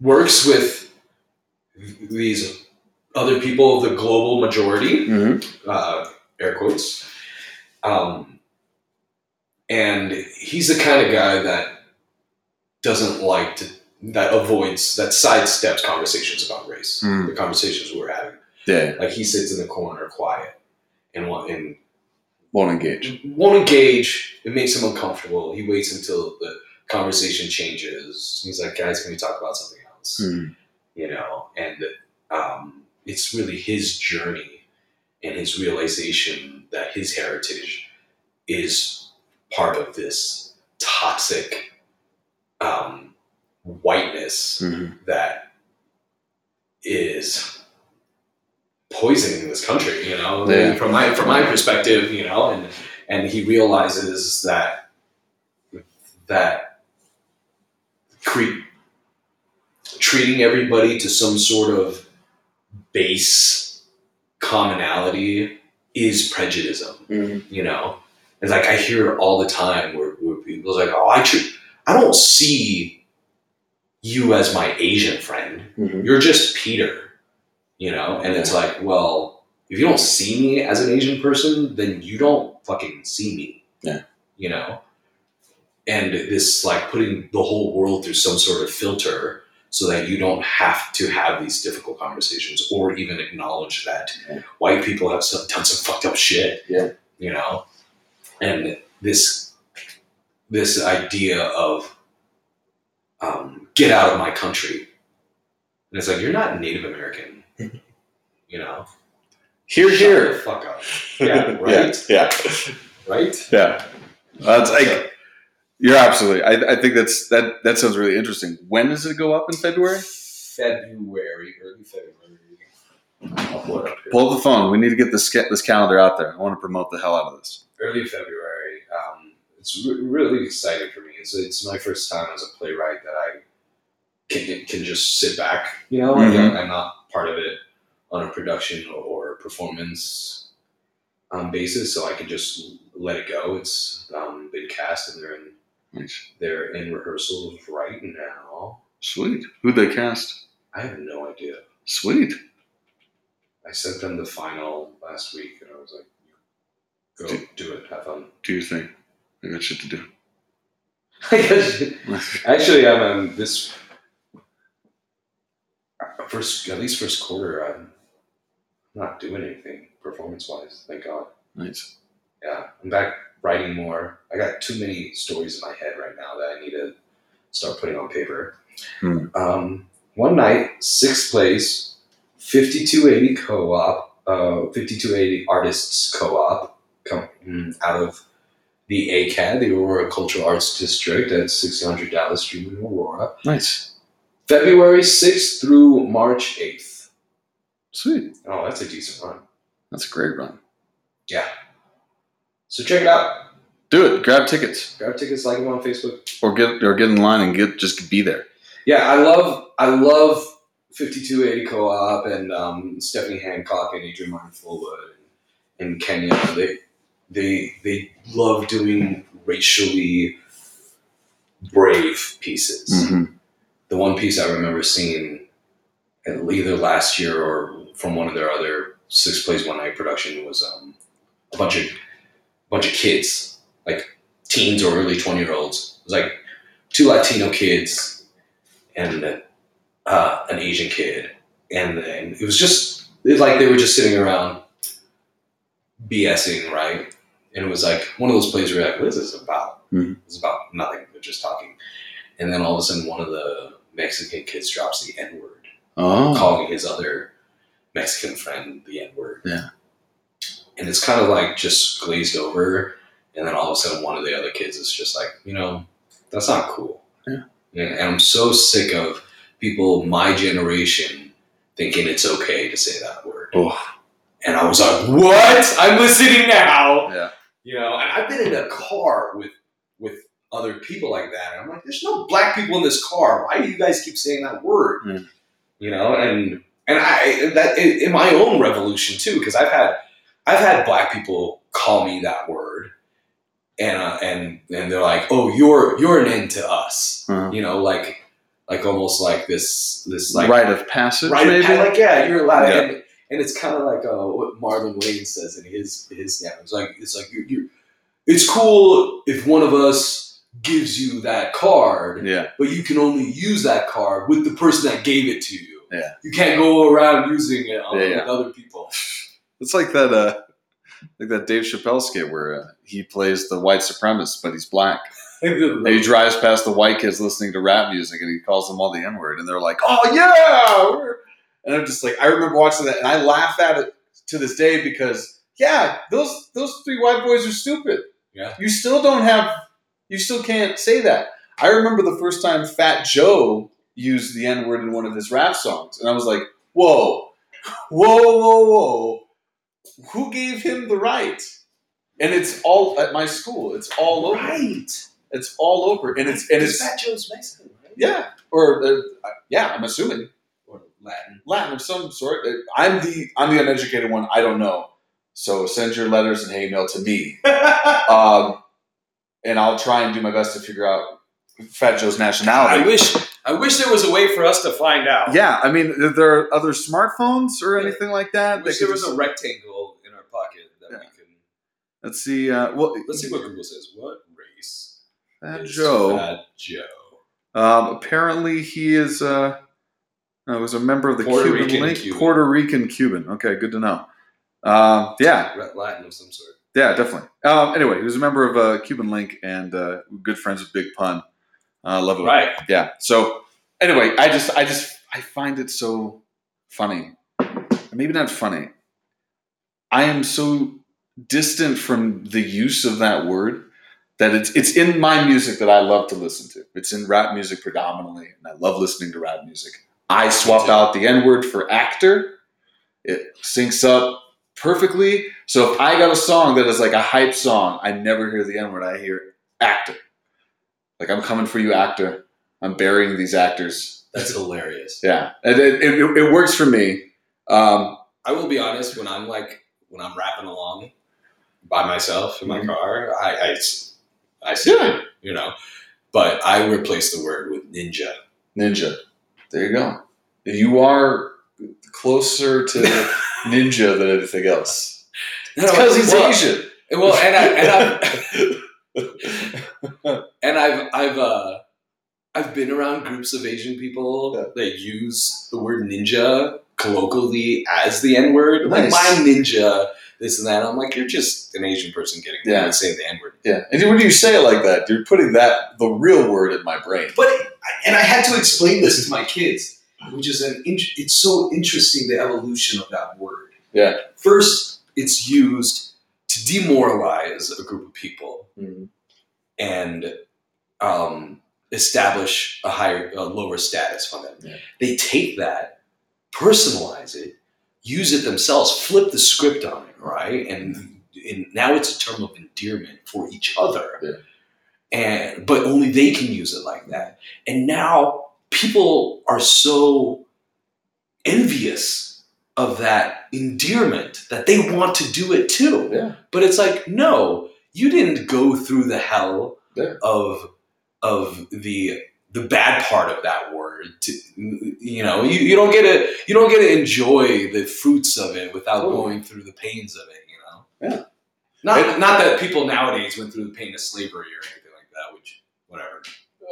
works with these other people of the global majority Mm-hmm. uh, air quotes. Um, and he's the kind of guy that doesn't like to, that avoids, that sidesteps conversations about race, Mm. the conversations we're having. Yeah. Like he sits in the corner quiet and, and Won't engage. won't engage. It makes him uncomfortable. He waits until the conversation changes. He's like, guys, can we talk about something else? Mhm. you know, and um, it's really his journey and his realization that his heritage is part of this toxic um, whiteness Mhm. that is poisoning this country. You know, Yeah. from my from my perspective, you know, and and he realizes that that cre- treating everybody to some sort of base commonality is prejudice Mhm. you know It's like I hear it all the time where, where people's like, "Oh, I should, I don't see you as my Asian friend. Mm-hmm. You're just Peter," you know. And it's like, well, if you don't see me as an Asian person, then you don't fucking see me. Yeah. You know. And this like putting the whole world through some sort of filter so that you don't have to have these difficult conversations or even acknowledge that Yeah. white people have some, done some fucked up shit. Yeah. You know, and this this idea of um, get out of my country, and it's like you're not Native American. you know, Here, Shut here. the fuck up. Yeah, right. Yeah, Right. yeah. That's like you're absolutely. I, I think that's that. That sounds really interesting. When does it go up in February? February, early February. Pull up. Pull the phone. We need to get this this calendar out there. I want to promote the hell out of this. early February. Um, it's re- really exciting for me. It's, it's my first time as a playwright that I can, can just sit back, you know, and Mhm. I'm not part of it on a production or performance um, basis, so I can just let it go. It's um, been cast and they're in Nice. they're in rehearsals right now. Sweet. Who'd they cast? I have no idea. Sweet. I sent them the final last week, and I was like, "Go do it, have fun." Do your thing. I got shit to do. I got shit. Actually, I'm um, this first, at least first quarter, I'm not doing anything performance wise. Thank God. nice. Yeah, I'm back writing more. I got too many stories in my head right now that I need to start putting on paper. Hmm. Um, one night, six place, 5280 co-op, uh, 5280 artists co-op, come mm, out of the ACAD, the Aurora Cultural Arts District at 600 Dallas Street in Aurora. Nice. February 6th through March 8th. Sweet. Oh, that's a decent run. That's a great run. Yeah. So check it out. Do it. Grab tickets Grab tickets, like them on Facebook. or get or get in line and get just be there. Yeah, I love I love 5280 Co-op and um, Stephanie Hancock and Adrian Martin Fullwood in Kenya. They they they love doing racially brave pieces. Mm-hmm. The one piece I remember seeing at either last year or from one of their other six plays one night production was um, a bunch of bunch of kids, like teens or early twenty year olds. It was like two Latino kids and uh, an Asian kid, and then it was just it was like they were just sitting around BSing, right? And it was like one of those plays where you're like, what is this about? Mhm. It's about nothing. They're just talking. And then all of a sudden, one of the Mexican kids drops the N word, Oh. calling his other Mexican friend the N word. Yeah. And it's kind of like just glazed over. And then all of a sudden, one of the other kids is just like, you know, that's not cool. Yeah. And I'm so sick of people my generation thinking it's okay to say that word. Oh. And I was like, what? I'm listening now. Yeah. You know, and I've been in a car with with other people like that. And I'm like, there's no black people in this car. Why do you guys keep saying that word? Mm. You know, and and I that in in my own revolution too, because I've had I've had black people call me that word, and uh, and and they're like, oh, you're you're an end to us. Uh-huh. You know, like like almost like this this like rite of passage, right maybe. like yeah you're allowed Yeah. and, and it's kind of like uh, what Marlon Wayans says in his his yeah it's like it's like you you it's cool if one of us gives you that card yeah. but you can only use that card with the person that gave it to you Yeah. you can't go around using it on, Yeah, yeah. with other people It's like that. Uh, like that Dave Chappelle skit where uh, he plays the white supremacist, but he's black. And he drives past the white kids listening to rap music, and he calls them all the N word, and they're like, "Oh yeah!" And I'm just like, I remember watching that, and I laugh at it to this day because, yeah, those those three white boys are stupid. Yeah. you still don't have, you still can't say that. I remember the first time Fat Joe used the N word in one of his rap songs, and I was like, "Whoa, whoa, whoa, whoa! Who gave him the right?" And it's all at my school. It's all over. right It's all over, and it's and it's Fat Joe's Mexican right yeah, or uh, yeah, I'm assuming or Latin Latin of some sort. Uh, I'm the I'm the uneducated one. I don't know. So send your letters and hate mail to me, um, and I'll try and do my best to figure out Fat Joe's nationality. I wish I wish there was a way for us to find out. Yeah, I mean, are there other smartphones or anything like I that? wish that there was a rectangle in our pocket that Yeah. we can. Let's see. Uh, well, Let's see what Google says. What race Fat Joe. Fat Joe. Um, apparently, he is. Uh, uh, was a member of the Puerto Cuban Rican Link. Cuban. Puerto Rican Cuban. Okay, good to know. Um, yeah, Latin of some sort. yeah, definitely. Um, anyway, he was a member of uh, Cuban Link and uh, good friends with Big Pun. Uh, love it. Right. Yeah. So anyway, I just, I just, I find it so funny. Maybe not funny. I am so distant from the use of that word that it's it's in my music that I love to listen to. It's in rap music predominantly, and I love listening to rap music. I swapped too. out the N word for actor. It syncs up perfectly. So if I got a song that is like a hype song, I never hear the N word. I hear actor. Like I'm coming for you, actor. I'm burying these actors. That's hilarious. Yeah, and it, it, it works for me. Um, I will be honest. When I'm like when I'm rapping along by myself in my Mhm. car, I say Yeah. it, you know, but I replace the word with ninja. ninja. There you go. You are closer to ninja than anything else. Because he's well, Asian. Well, and I and I and I've I've uh I've been around groups of Asian people Yeah. that use the word ninja colloquially as the N word. Like my ninja, this and that. I'm like, you're just an Asian person getting Yeah. yeah. saying the N word. yeah, and when you say it like that, you're putting that the real word in my brain. But and I had to explain this to my kids, which is an it's so interesting the evolution of that word. Yeah. First, it's used to demoralize a group of people and um, establish a higher, a lower status for them. Yeah. They take that, personalize it, use it themselves, flip the script on it, right? And, and now it's a term of endearment for each other. Yeah. And but only they can use it like that. And now people are so envious of that endearment that they want to do it too. Yeah. But it's like, no, you didn't go through the hell Yeah. of of the the bad part of that word. To, you know, you, you don't get to you don't get to enjoy the fruits of it without Totally. going through the pains of it. You know. Yeah. Not It- not that people nowadays went through the pain of slavery or anything like that. Which whatever.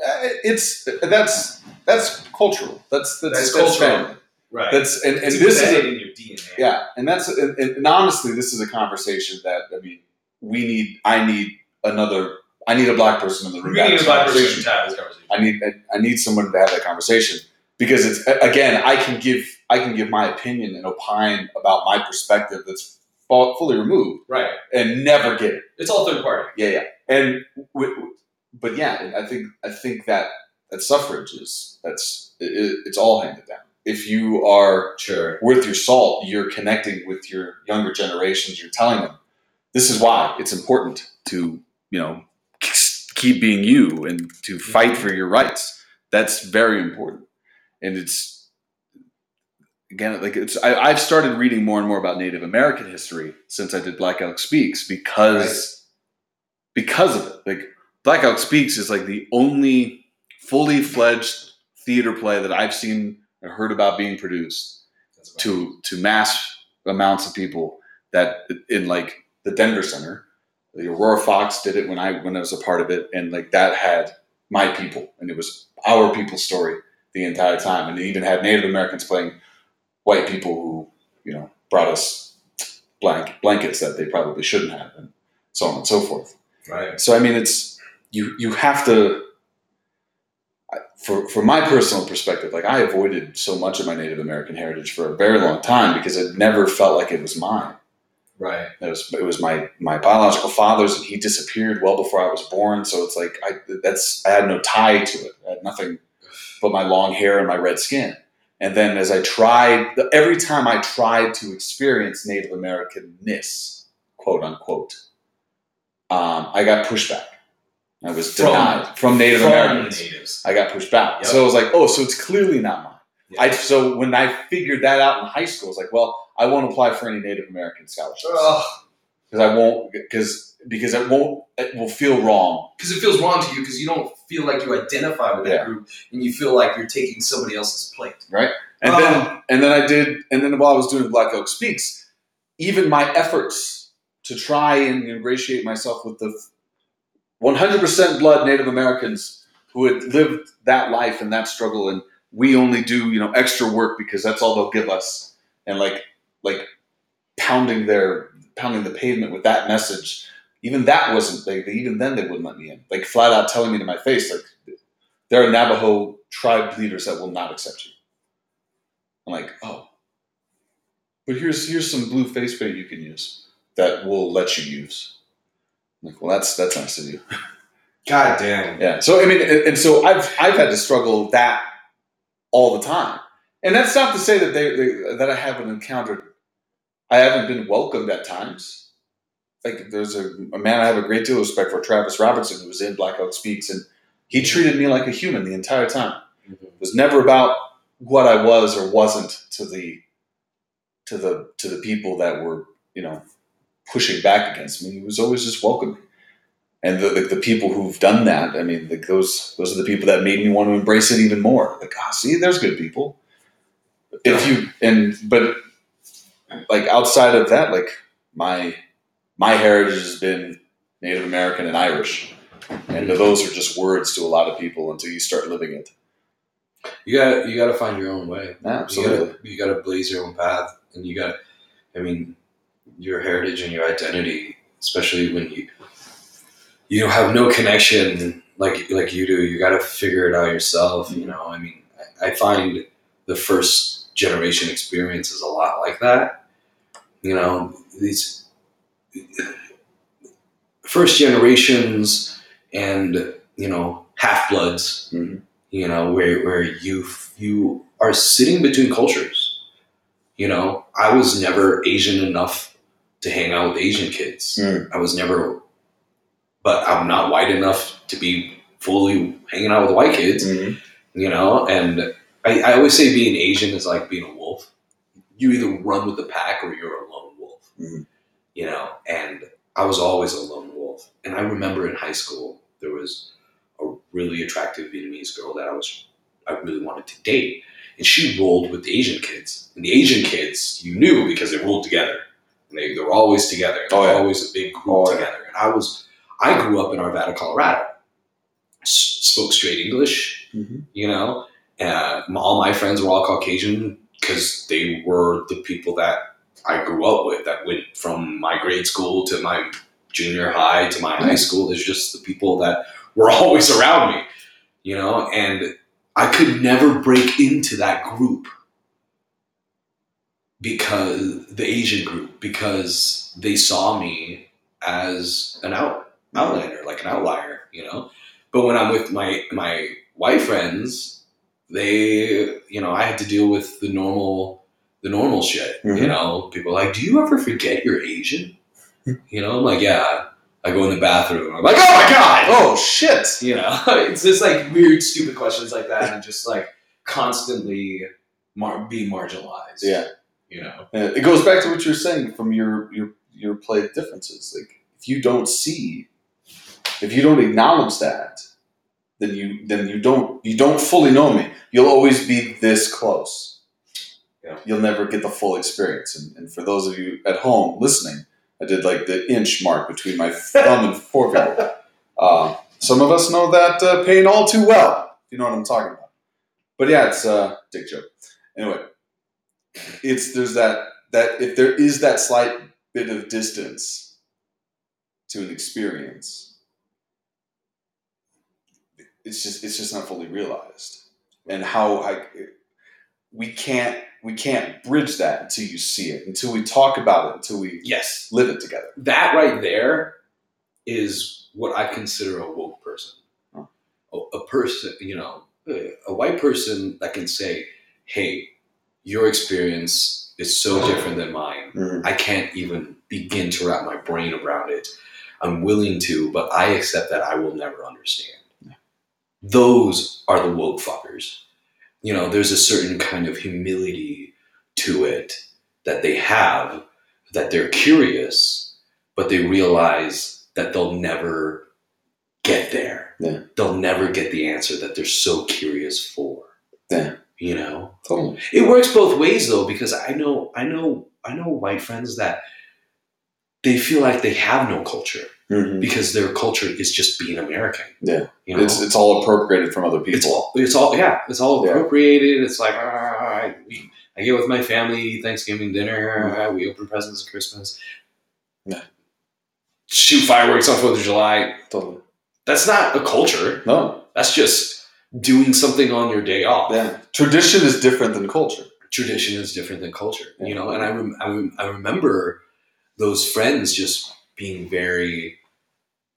Uh, It's that's that's cultural. That's that's, That's that's cultural. family. Right. That's and, and It's this is a, in your DNA. Yeah, and that's and and honestly, this is a conversation that I mean, we need. I need another. I need a black person in the room. to have this conversation. to have this conversation. I need. I, need someone to have that conversation because it's again. I can give. I can give my opinion and opine about my perspective that's fully removed Right. and never get it. It's all third party. Yeah, yeah. And but yeah, I think I think that that suffrage is that's it- it's all handed down. If you are Sure. worth your salt, you're connecting with your younger generations. You're telling them this is why it's important to you know keep being you and to mm-hmm. fight for your rights. That's very important, and it's again like it's. I, I've started reading more and more about Native American history since I did Black Elk Speaks because because of it. Like Black Elk Speaks is like the only fully fledged theater play that I've seen or heard about being produced to to mass amounts of people that in like the Denver Center, the Aurora Fox did it when I when I was a part of it, and like that had my people, and it was our people's story the entire time, and it even had Native Americans playing white people who you know brought us blank blankets that they probably shouldn't have, and so on and so forth. Right. So I mean, it's you you have to. For for my personal perspective, like I avoided so much of my Native American heritage for a very long time because it never felt like it was mine. Right. It was it was my my biological father's, and he disappeared well before I was born. So it's like I that's I had no tie to it. I had nothing but my long hair and my red skin. And then as I tried, every time I tried to experience Native Americanness, quote unquote, um, I got pushback. I was From- denied from Native From Americans. natives. I got pushed back. Yep. So I was like, oh, so it's clearly not mine. I so when I figured that out in high school, I was like, well, I won't apply for any Native American scholarships because I won't because because it won't it will feel wrong. because it feels wrong to you because you don't feel like you identify with that Yeah. group and you feel like you're taking somebody else's plate. Right and then and then I did and then while I was doing Black Elk Speaks, even my efforts to try and ingratiate myself with the 100% blood Native Americans who had lived that life and that struggle and we only do, you know, extra work because that's all they'll give us and like like pounding their pounding the pavement with that message. Even that wasn't like even then they wouldn't let me in. Like flat out telling me to my face like there are Navajo tribe leaders that will not accept you. I'm like, oh. But here's here's some blue face paint you can use that will let you use. I'm like, well, that's that's nice of you. God damn. Yeah. So I mean, and, and so I've I've had to struggle that all the time, and that's not to say that they, they that I haven't encountered. I haven't been welcomed at times. Like there's a, a man I have a great deal of respect for, Travis Robertson, who was in Black Elk Speaks, and he treated me like a human the entire time. It was never about what I was or wasn't to the to the to the people that were you know pushing back against me. He was always just welcoming, and the, the, the people who've done that, I mean, like those those are the people that made me want to embrace it even more. Like, ah, see, there's good people. If you and but like outside of that, like my my heritage has been Native American and Irish, and those are just words to a lot of people until you start living it. You got you got to find your own way. Yeah, absolutely. got you got to blaze your own path, and you got. I mean, your heritage and your identity, especially when you you have no connection like like you do. You got to figure it out yourself. You know, I mean, I, I find the first generation experience is a lot like that. You know, these first generations and you know half bloods Mhm. you know where where you you are sitting between cultures you know i was never asian enough to hang out with asian kids Mm. i was never but i'm not white enough to be fully hanging out with white kids Mhm. you know and I, I always say being asian is like being a wolf you either run with the pack or you're a Mhm. you know and i was always a lone wolf and i remember in high school there was a really attractive vietnamese girl that i was i really wanted to date and she rolled with the asian kids and the asian kids you knew because they rolled together and they, they were always together they Oh, yeah. always a big group Oh, yeah. together and i was i grew up in arvada colorado S- spoke straight english Mhm. you know uh, all my friends were all caucasian because they were the people that i grew up with that went from my grade school to my junior high to my high mm-hmm. school is just the people that were always around me you know? And i could never break into that group because the asian group because they saw me as an out outlander like an outlier you know? But when i'm with my my white friends they you know i had to deal with the normal the normal shit you Mhm. know people are like do you ever forget you're asian you know i'm like yeah i go in the bathroom i'm like oh my god Oh shit! you know it's just like weird stupid questions like that and just like constantly mar- being marginalized Yeah. you know Uh, It goes back to what you're saying from your your your play differences. Like if you don't see, if you don't acknowledge that, then you then you don't you don't fully know me. You'll always be this close. Yeah. You'll never get the full experience. And, and for those of you at home listening, I did like the inch mark between my thumb and forefinger. Uh, some of us know that uh, pain all too well. If you know what I'm talking about. But yeah, it's a dick joke. Anyway, it's there's that that if there is that slight bit of distance to an experience, it's just it's just not fully realized, and how I we can't we can't bridge that until you see it, until we talk about it, until we yes live it together. that right there is what I consider a woke person. Huh. A, a person, you know, a white person that can say, "Hey, your experience is so different than mine. Mm. I can't even begin to wrap my brain around it. I'm willing to, but I accept that I will never understand." Those are the woke fuckers. You know, there's a certain kind of humility to it that they have, that they're curious, but they realize that they'll never get there. Yeah. They'll never get the answer that they're so curious for. Yeah. You know? Totally. It works both ways though, because I know I know I know white friends that they feel like they have no culture Mhm. because their culture is just being American. Yeah. You know? It's it's all appropriated from other people. it's all it's all yeah it's all Yeah. appropriated it's like ah, I, I get with my family Thanksgiving dinner ah, we open presents at Christmas Yeah. shoot fireworks on Fourth of July Totally. that's not a culture No. that's just doing something on your day off Yeah. Tradition is different than culture. tradition is different than culture Yeah. you know and I, rem- I, rem- I remember those friends just being very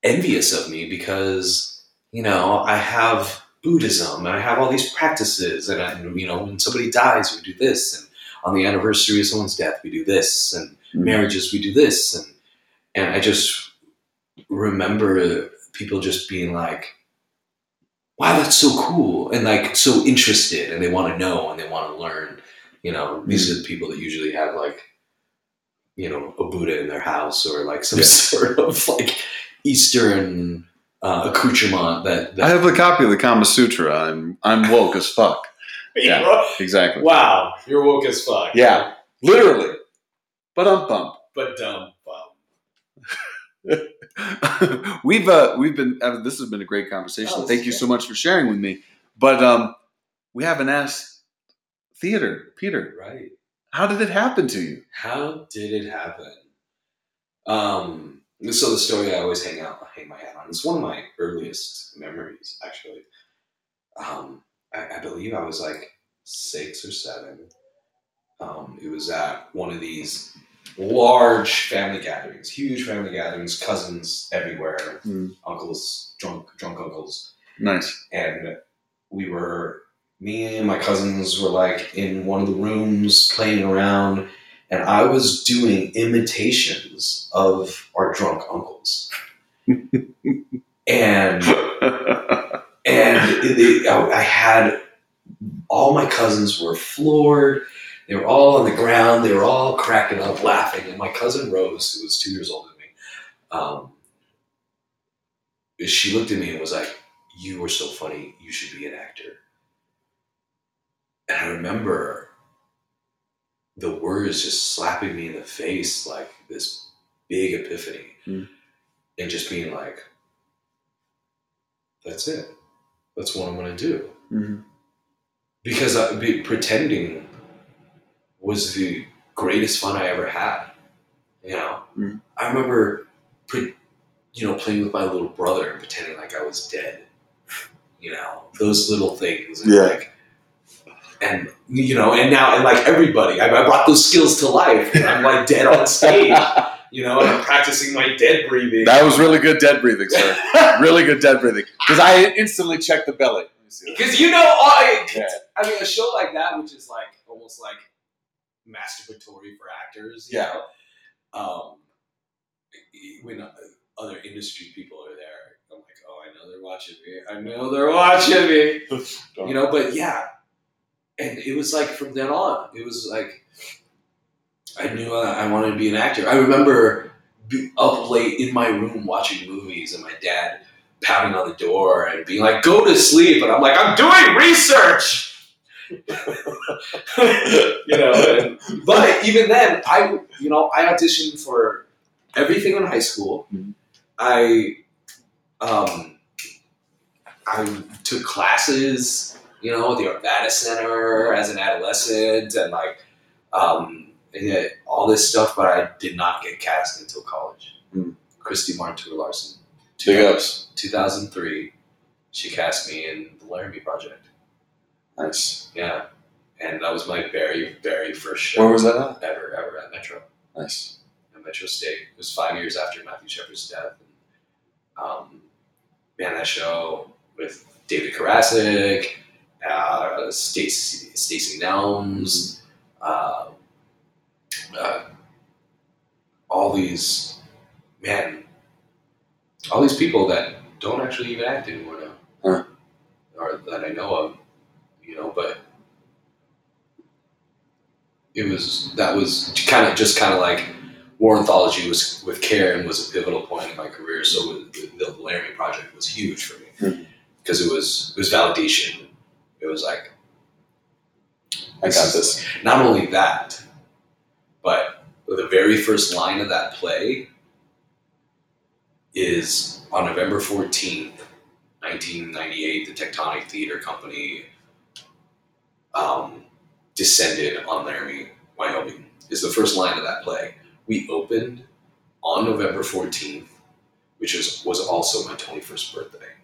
envious of me because you know I have Buddhism and I have all these practices and, I, you know when somebody dies we do this and on the anniversary of someone's death we do this and mm-hmm. marriages we do this and and I just remember people just being like wow that's so cool and like so interested and they want to know and they want to learn you know these mm-hmm. are the people that usually have like you know a buddha in their house or like some sort of like eastern uh, accoutrement that, that I have a copy of the Kama Sutra. and I'm woke as fuck. Yeah. Exactly. wow you're woke as fuck Yeah. Literally. But I'm bummed. but dumb bum. we've uh, we've been uh, this has been a great conversation. Oh, Thank you so much for sharing with me. But um, we haven't asked theater, Peter. right How did it happen to you? How did it happen? Um, so the story I always hang out, hang my hat on. It's one of my earliest memories, actually. Um, I, I believe I was like six or seven. Um, it was at one of these large family gatherings, huge family gatherings, cousins everywhere, Hmm. uncles, drunk, drunk uncles Nice. and we were me and my cousins were like in one of the rooms playing around and i was doing imitations of our drunk uncles. And and it, I, I had all my cousins were floored. They were all on the ground. They were all cracking up laughing. And my cousin rose who was two years older than me um, she looked at me and was like you were so funny. You should be an actor and i remember the words just slapping me in the face like this big epiphany Mm. and just being like that's it that's what i'm going to do Mhm. because I, be, pretending was the greatest fun I ever had. You know, Mhm. I remember, pre, you know, playing with my little brother and pretending like I was dead. You know, those little things. Yeah. Like, and you know, and now and like everybody, I, I brought those skills to life. And I'm like dead on stage. You know, and I'm practicing my dead breathing. That was really good dead breathing, sir. really good dead breathing. Because I instantly checked the belly. Let me see that. Because you know, I, Yeah. I mean, a show like that, which is like almost like masturbatory for actors. You Yeah. Know? Um, when uh, other industry people are there, I'm like, oh, I know they're watching me. I know they're watching me. You know, but yeah, and it was like from then on, it was like I knew I wanted to be an actor. I remember up late in my room watching movies, and my dad pounding on the door and being like, "Go to sleep," and I'm like, "I'm doing research." you know, and, but even then, I you know I auditioned for everything in high school. Mhm. I um I took classes, you know, the Arvada Center as an adolescent, and like um yeah, all this stuff. But I did not get cast until college. Mm. Christy Martin Tour Larson, Big ups. 2003. She cast me in the Laramie Project. Nice. Yeah, and that was my very, very first show Where was that at? ever, ever at Metro, Nice. at Metro State. It was five years after Matthew Shepard's death. And, um, man, that show with David Karasik, uh, Stacy Stacy Nelms, uh, uh, all these man, all these people that don't actually even act anymore now, Huh. or that I know of, you know. But it was that was kind of just kind of like war anthology was with Karen was a pivotal point in my career. So the, the Laramie project was huge for me because it was it was validation. It was like I got this. not only that, but the very first line of that play is on November 14th, 1998, the Tectonic Theater Company um, descended on Laramie, Wyoming, is the first line of that play. We opened on November 14th, which is, was also my 21st birthday.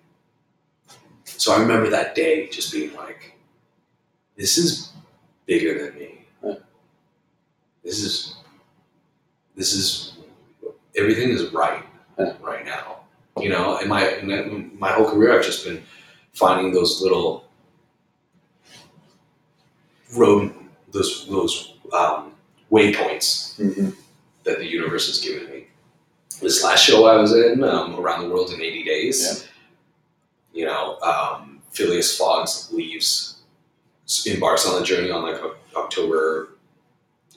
So I remember that day just being like, this is bigger than me. Yeah. This is this is everything is right Yeah. right now. You know, and my my whole career I've just been finding those little road those those um, waypoints hmm that the universe has given me. This last show I was in, um, Around the World in 80 Days, you know, um, Phileas Foggs leaves, embarks on the journey on like October,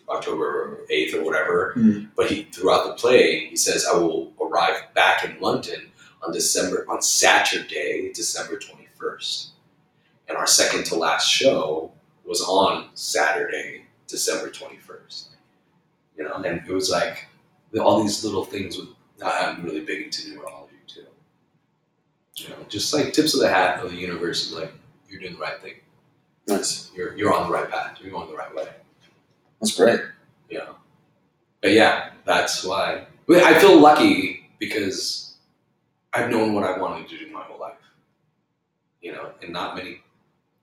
October 8th or whatever. Mhm. But he, throughout the play, he says, I will arrive back in London on December, on Saturday, December 21st. And our second to last show was on Saturday, December 21st. You know, and it was like all these little things with, I'm really big into numerology. You know, just like tips of the hat of the universe is like, you're doing the right thing. Nice. You're, you're on the right path. You're going the right way. That's great. You know, but yeah, that's why I feel lucky because I've known what I wanted to do my whole life. You know, and not many.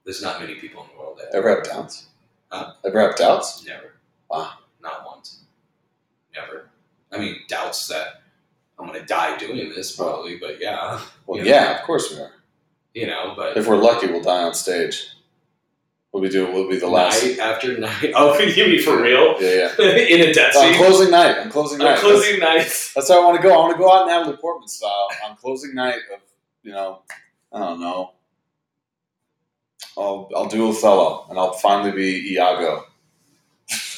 There's not many people in the world that Ever have doubts? Huh? Ever have doubts? never. Wow. Not once. Never. I mean, doubts that I'm gonna die doing this probably, but yeah, Well, Yeah. yeah, of course we are. you know, but If we're lucky, we'll die on stage. We'll be doing. We'll be the last. night after night. Oh, you mean for real? Yeah, yeah. in a death On scene. closing night. On closing On night. closing nights. That's, that's how I want to go. I want to go out Natalie Portman style on closing night of you know, I don't know. I'll I'll do Othello and I'll finally be Iago.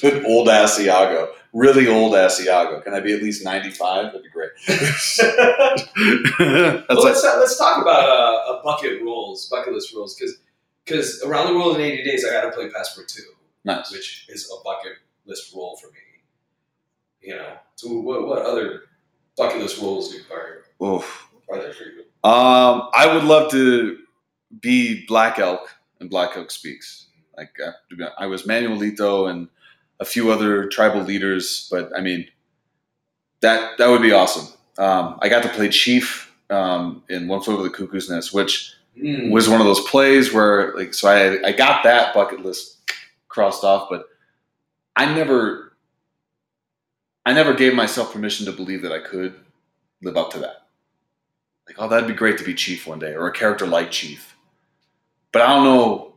old ass Iago. Really old Asiago. Can I be at least ninety five? That'd be great. Well, like, let's let's talk about uh, a bucket rules, bucket list rules, because because around the world in eighty days, I got to play Passepartout, nice. which is a bucket list rule for me. You know, so what what other bucket list rules do- are Oof. are there for you? Um, I would love to be Black Elk and Black Elk Speaks. Like uh, I was Manuelito and a few other tribal leaders, but I mean, that that would be awesome. Um, I got to play Chief um, in One Flew Over the Cuckoo's Nest, which Mm. was one of those plays where like so I I got that bucket list crossed off, but I never I never gave myself permission to believe that I could live up to that. Like, oh, that'd be great to be Chief one day, or a character like Chief. But I don't know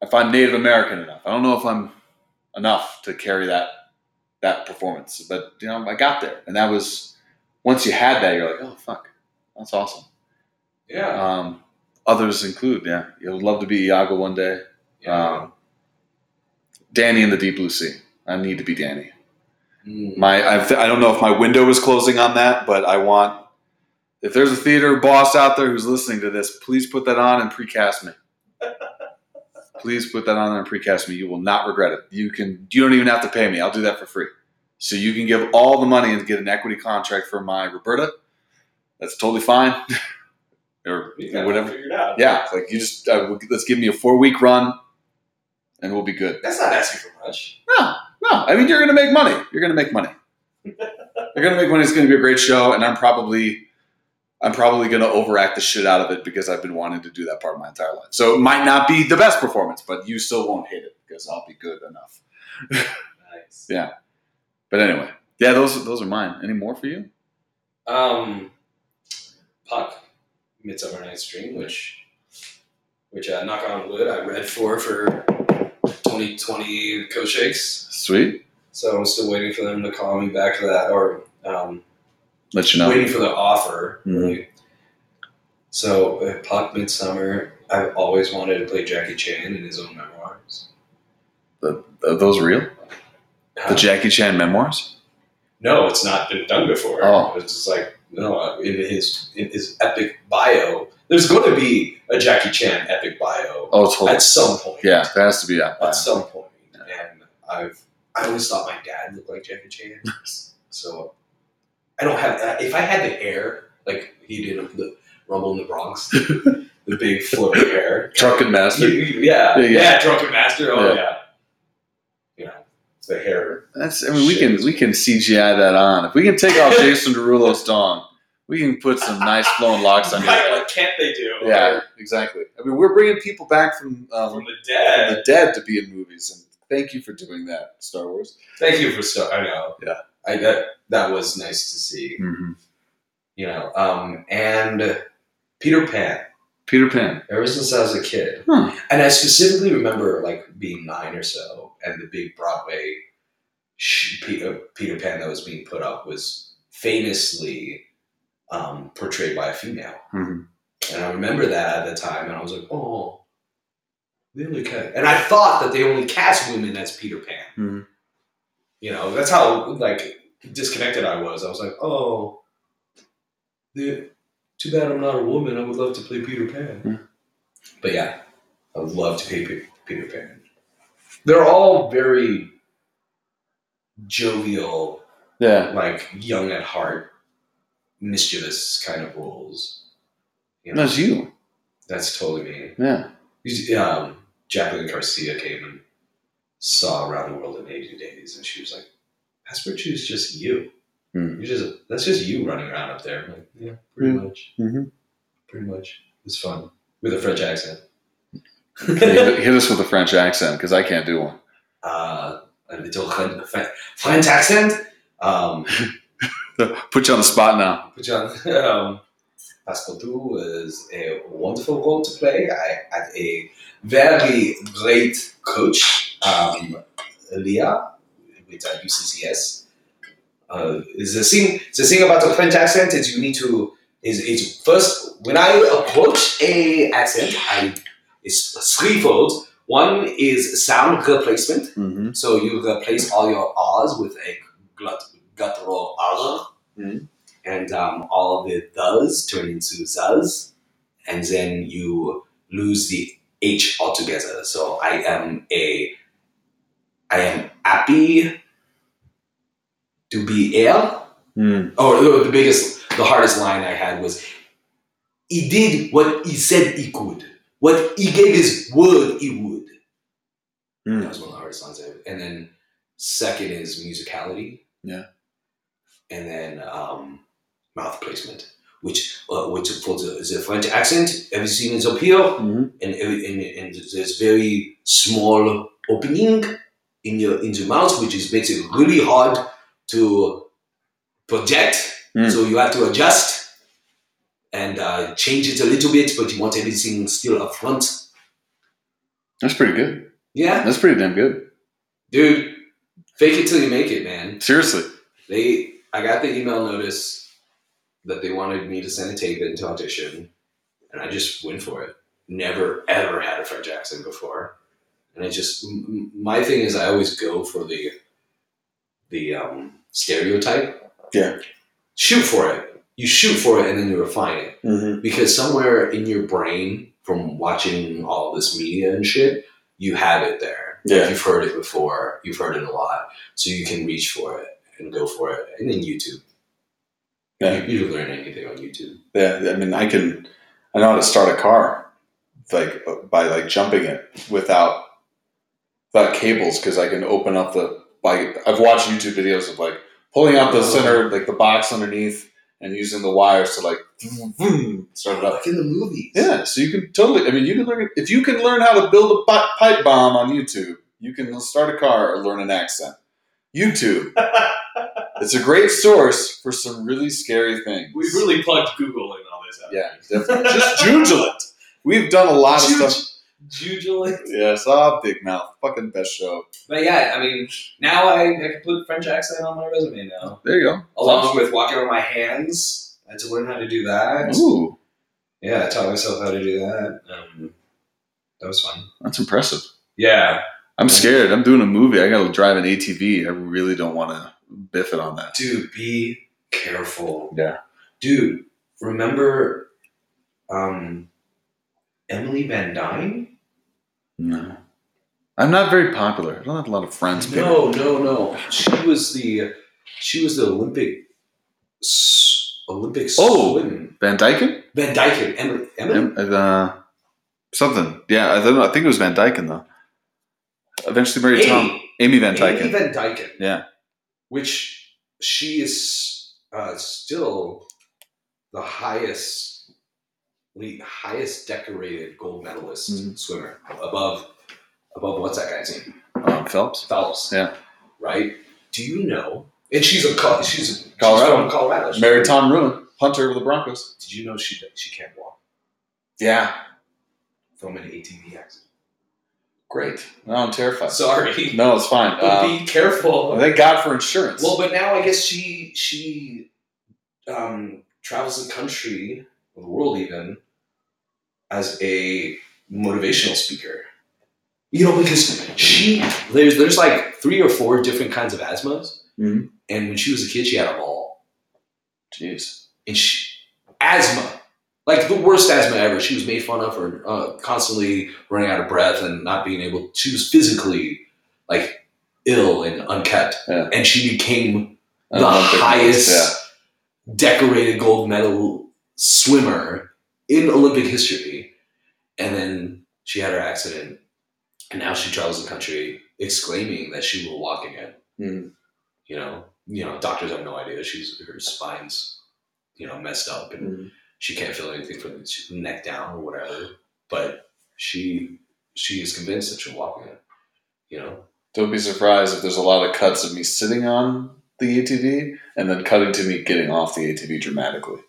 if I'm Native American enough. I don't know if I'm enough to carry that that performance. But you know, I got there, and that was once you had that, you're like, oh fuck, that's awesome. Yeah, Um, others include, yeah, you would love to be Iago one day. yeah. Um, Danny in the Deep Blue Sea. I need to be Danny. Mm. My, I've, I don't know if my window is closing on that, but I want. If there's a theater boss out there who's listening to this, please put that on and precast me. Please put that on there and precast me. You will not regret it. You can. You don't even have to pay me. I'll do that for free. So you can give all the money and get an equity contract for my Roberta. That's totally fine. or whatever. that figured out. Yeah, like you just uh, let's give me a four week run, and we'll be good. that's not asking for much. No, no. I mean, you're going to make money. You're going to make money. you're going to make money. It's going to be a great show, and I'm probably, I'm probably going to overact the shit out of it because I've been wanting to do that part of my entire life. So it might not be the best performance, but you still won't hate it because I'll be good enough. Nice. Yeah. But anyway, yeah, those those are mine. Any more for you? Um, Puck, Midsummer Night's Dream, which, which uh, knock on wood, I read for for 2020 Coach Shakes. Sweet. So I'm still waiting for them to call me back for that, or um, Let you know. waiting for the offer. Mhm. Really. So uh, Puck Midsummer, I've always wanted to play Jackie Chan in his own memoirs. The, Are those real? Yeah. The Jackie Chan memoirs. No, it's not been done before. Oh. It's just like no, in his in his epic bio, there's going to be a Jackie Chan epic bio Oh, totally. at some point. Yeah, there has to be that. at some point. And I've I always thought my dad looked like Jackie Chan, so I don't have. uh, If I had the hair like he did of the Rumble in the Bronx, the big flowy hair, Drunken Master. Yeah, Yeah, yeah, drunken master. Oh Yeah. yeah, you know the hair. That's. I mean, we can we can CGI that on. If we can take off Jason Derulo's dong, we can put some nice flowing locks on your head. what can't they do? Yeah, exactly. I mean, we're bringing people back from um, from from the dead. the dead to be in movies, and thank you for doing that, Star Wars. Thank you for stuff. I know. Yeah. I that that was nice to see. Mm-hmm. You know, um, and Peter Pan. Peter Pan. Ever since I was a kid, Huh. and I specifically remember like being nine or so, and the big Broadway sh- Peter, Peter Pan that was being put up was famously um, portrayed by a female. hmm And I remember that at the time, and I was like, oh, they only cast. And I thought that they only cast women as Peter Pan. Mhm. You know, that's how like disconnected I was. I was like, oh, they- too bad I'm not a woman. I would love to play Peter Pan. Mhm. But yeah, I would love to play Pe- Peter Pan. They're all very jovial, Yeah. like young at heart, mischievous kind of roles. You know? That's you. That's totally me. Yeah. Um, Jacqueline Garcia came and saw Around the World in 80 Days, and she was like, Passepartout is just you. Hmm. You just That's just you running around up there. Like, yeah, pretty Hmm. much. Mhm. Pretty much. It's fun. With a French accent. hit, hit us with a French accent because I can't do one. uh, a little Fren- Fren- French accent. Um, Put you on the spot now. Put you on. Um, Passepartout is a wonderful role to play. I had a very great coach, um, Leah, with uh, UCCS. Uh, is the thing the thing about the French accent is you need to is is first when I approach a accent I it's threefold. One is sound replacement. Mm-hmm. So you replace all your R's with a glut, guttural R. Mhm. And um, all the thes turn into zuz. And then you lose the H altogether. So I am a, I am happy to be here. Mm. Or the- biggest, the hardest line I had was, he did what he said he could. What he gave his word he would. That Mm. was one of the hardest songs ever. And then second is musicality. Yeah. And then um, mouth placement, which uh, which for the, the French accent, everything is up here, Mhm. and, every, and and there's very small opening in your in your mouth, which is makes it really hard to project. Mm. So you have to adjust and uh, change it a little bit, but you want everything still up front. That's pretty good. Yeah, That's pretty damn good. dude. Fake it till you make it, man. Seriously. They, I got the email notice that they wanted me to send a tape in to audition, and I just went for it. Never ever had a French accent before, and I just my thing is I always go for the the um, stereotype. Yeah. Shoot for it. You shoot for it, and then you refine it Mm-hmm. because somewhere in your brain, from watching all this media and shit, you have it there. Like, Yeah. you've heard it before. You've heard it a lot, so you can reach for it and go for it. And then YouTube. Yeah. You, you learn anything on YouTube. Yeah, I mean, I can, I know how to start a car, like by like jumping it without, without cables, because I can open up the like. I've watched YouTube videos of like pulling out the center, like the box underneath, and using the wires to like start it up. Like in the movies. Yeah, so you can totally. I mean, you can learn if you can learn how to build a pipe bomb on YouTube. You can start a car or learn an accent. YouTube. it's a great source for some really scary things. We've really plugged Google in all this. haven't Yeah, definitely. Just it. We've done a lot of stuff. Jujule. Yes, ah, Big Mouth. Fucking best show. But yeah, I mean, now I, I can put French accent on my resume now. There you go. Along with walking on my hands. I had to learn how to do that. Ooh, Yeah, I taught myself how to do that. Um, that was fun. that's impressive. Yeah, I'm scared. I'm doing a movie. I got to drive an ATV. I really don't want to biff it on that. Dude, be careful. Yeah. Dude, remember um, Emily Van Dyne? No. I'm not very popular. I don't have a lot of friends. Peter. No, no, no. She was the she was the Olympic Olympic Oh. swim. Van Dyken? Van Dyken. Emily, Emily? Em- Uh, something. Yeah, I, don't know. I think it was Van Dyken, though. Eventually married Amy. Tom. Amy Van Dyken. Amy Van Dyken. Yeah. Which she is uh, still the highest, the highest decorated gold medalist Mhm. swimmer above, above what's that guy's name? Um, Phelps. Phelps. Yeah. Right. Do you know? And she's a Col- she's, she's Colorado. from Colorado. She's Married from- Tom Rouen, punter with the Broncos. Did you know she she can't walk Yeah. from an ATV accident? Great. No, I'm terrified. Sorry. no, it's fine. But Um, be careful. thank God for insurance. Well, but now I guess she she um, travels the country, or the world even, as a motivational speaker. You know, because she there's there's like three or four different kinds of asthmas, Mhm. and when she was a kid, she had them all. Jeez. And she asthma, like the worst asthma ever. She was made fun of for uh, constantly running out of breath and not being able. She was physically like ill and unkept, Yeah. and she became the highest Yeah. decorated gold medal swimmer in Olympic history. And then she had her accident, and now she travels the country exclaiming that she will walk again. Mhm. You know, you know, doctors have no idea. She's her spine's, you know, messed up, and Mhm. she can't feel anything from the neck down or whatever. But she she is convinced that she'll walk again. You know, Don't be surprised if there's a lot of cuts of me sitting on the ATV and then cutting to me getting off the ATV dramatically.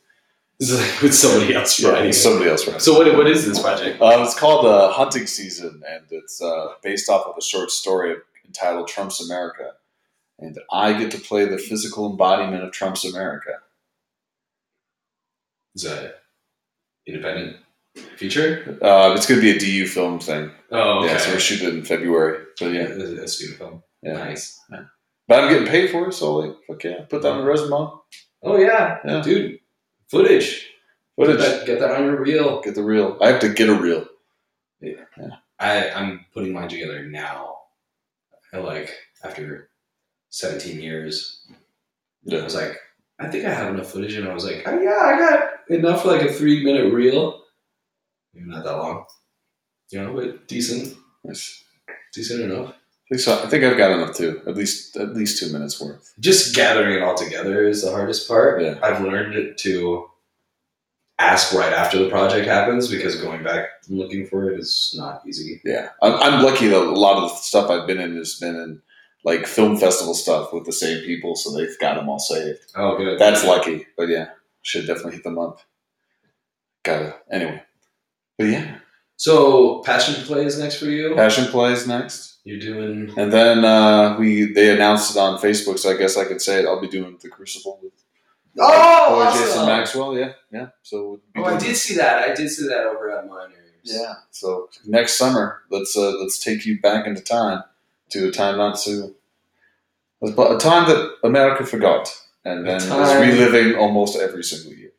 With somebody else Yeah, somebody else riding. So what what is this project? Uh, it's called uh, Hunting Season, and it's uh, based off of a short story entitled Trump's America. And I get to play the physical embodiment of Trump's America. Is that independent feature? Uh, it's going to be a DU film thing. Oh, okay. Yeah, so we're shooting it in February. So yeah, yeah, a, student film. yeah. Nice. But I'm getting paid for it, so like, fuck yeah, put that on the resume. Oh yeah. Yeah. dude. Footage. Footage. Get that, get that on your reel. Get the reel. I have to get a reel. Yeah. I I'm putting mine together now. I like after 17 years. Yeah. I was like, I think I have enough footage, and I was like, oh, yeah, I got enough for like a three minute reel. Maybe not that long. You know, but decent, Nice. decent enough. I think, so. I think I've got enough too. At least at least two minutes worth. just gathering it all together is the hardest part. Yeah. I've learned to ask right after the project happens because going back and looking for it is not easy. Yeah, I'm, I'm lucky that a lot of the stuff I've been in has been in like film festival stuff with the same people, so they've got them all saved. Oh, good. That's lucky, but yeah, should definitely hit them up. Gotta anyway. But yeah, so passion play is next for you. passion play is next, You're doing. and then uh, we they announced it on Facebook, so I guess I could say it. I'll be doing the Crucible with Oh, boy Jason. Maxwell. Yeah, yeah. So Oh, I doing- did see that. I did see that over at Miners. Yeah. So next summer, let's uh, let's take you back into time to a time not so a time that America forgot, and A then is time- reliving almost every single year.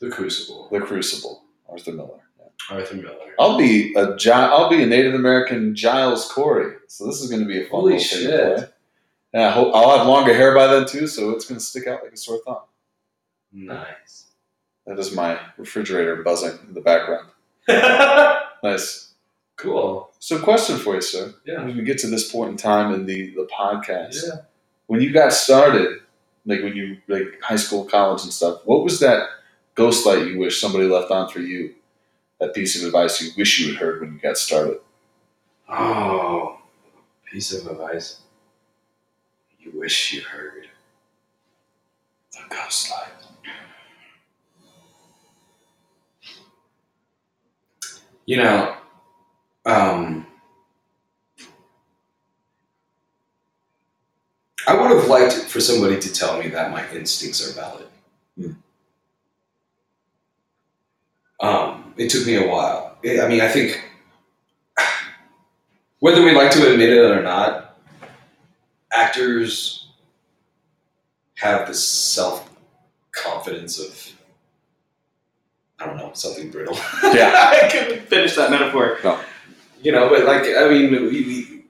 The Crucible. The Crucible, Arthur Miller. Yeah. Arthur Miller. I'll be a Gi- I'll be a Native American Giles Corey, so this is going to be a fun Holy little thing to shit. play. And I hope I'll have longer hair by then too, so it's going to stick out like a sore thumb. Nice. That is my refrigerator buzzing in the background. Nice. cool. So, question for you, sir. Yeah. As we get to this point in time in the, the podcast, Yeah. when you got started, like when you like high school, college, and stuff, what was that ghost light you wish somebody left on for you? That piece of advice you wish you had heard when you got started. Oh, piece of advice. You wish you heard. The ghost light. You know, um, I would have liked for somebody to tell me that my instincts are valid. Hmm. Um, it took me a while. I I mean, I think whether we like to admit it or not, actors have this self confidence of I don't know something brittle. Yeah. I couldn't finish that metaphor. No. You know, but like I mean, we we,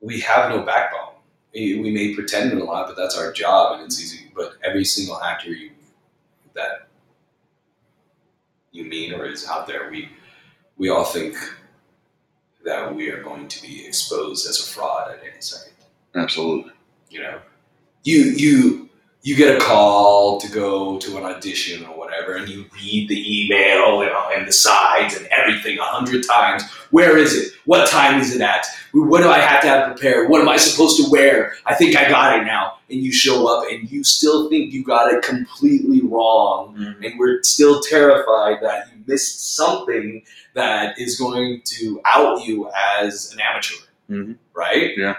we have no backbone. We, we may pretend a lot, but that's our job, and it's easy. But every single actor you that you mean or is out there, we we all think that we are going to be exposed as a fraud at any second. Absolutely. You know, you you you get a call to go to an audition or whatever, and you read the email and, and the sides and everything a hundred times. Where is it? What time is it at? What do I have to have prepared? What am I supposed to wear? I think I got it now. And you show up and you still think you got it completely wrong and we're still terrified that you missed something that is going to out you as an amateur, Mhm. right? Yeah.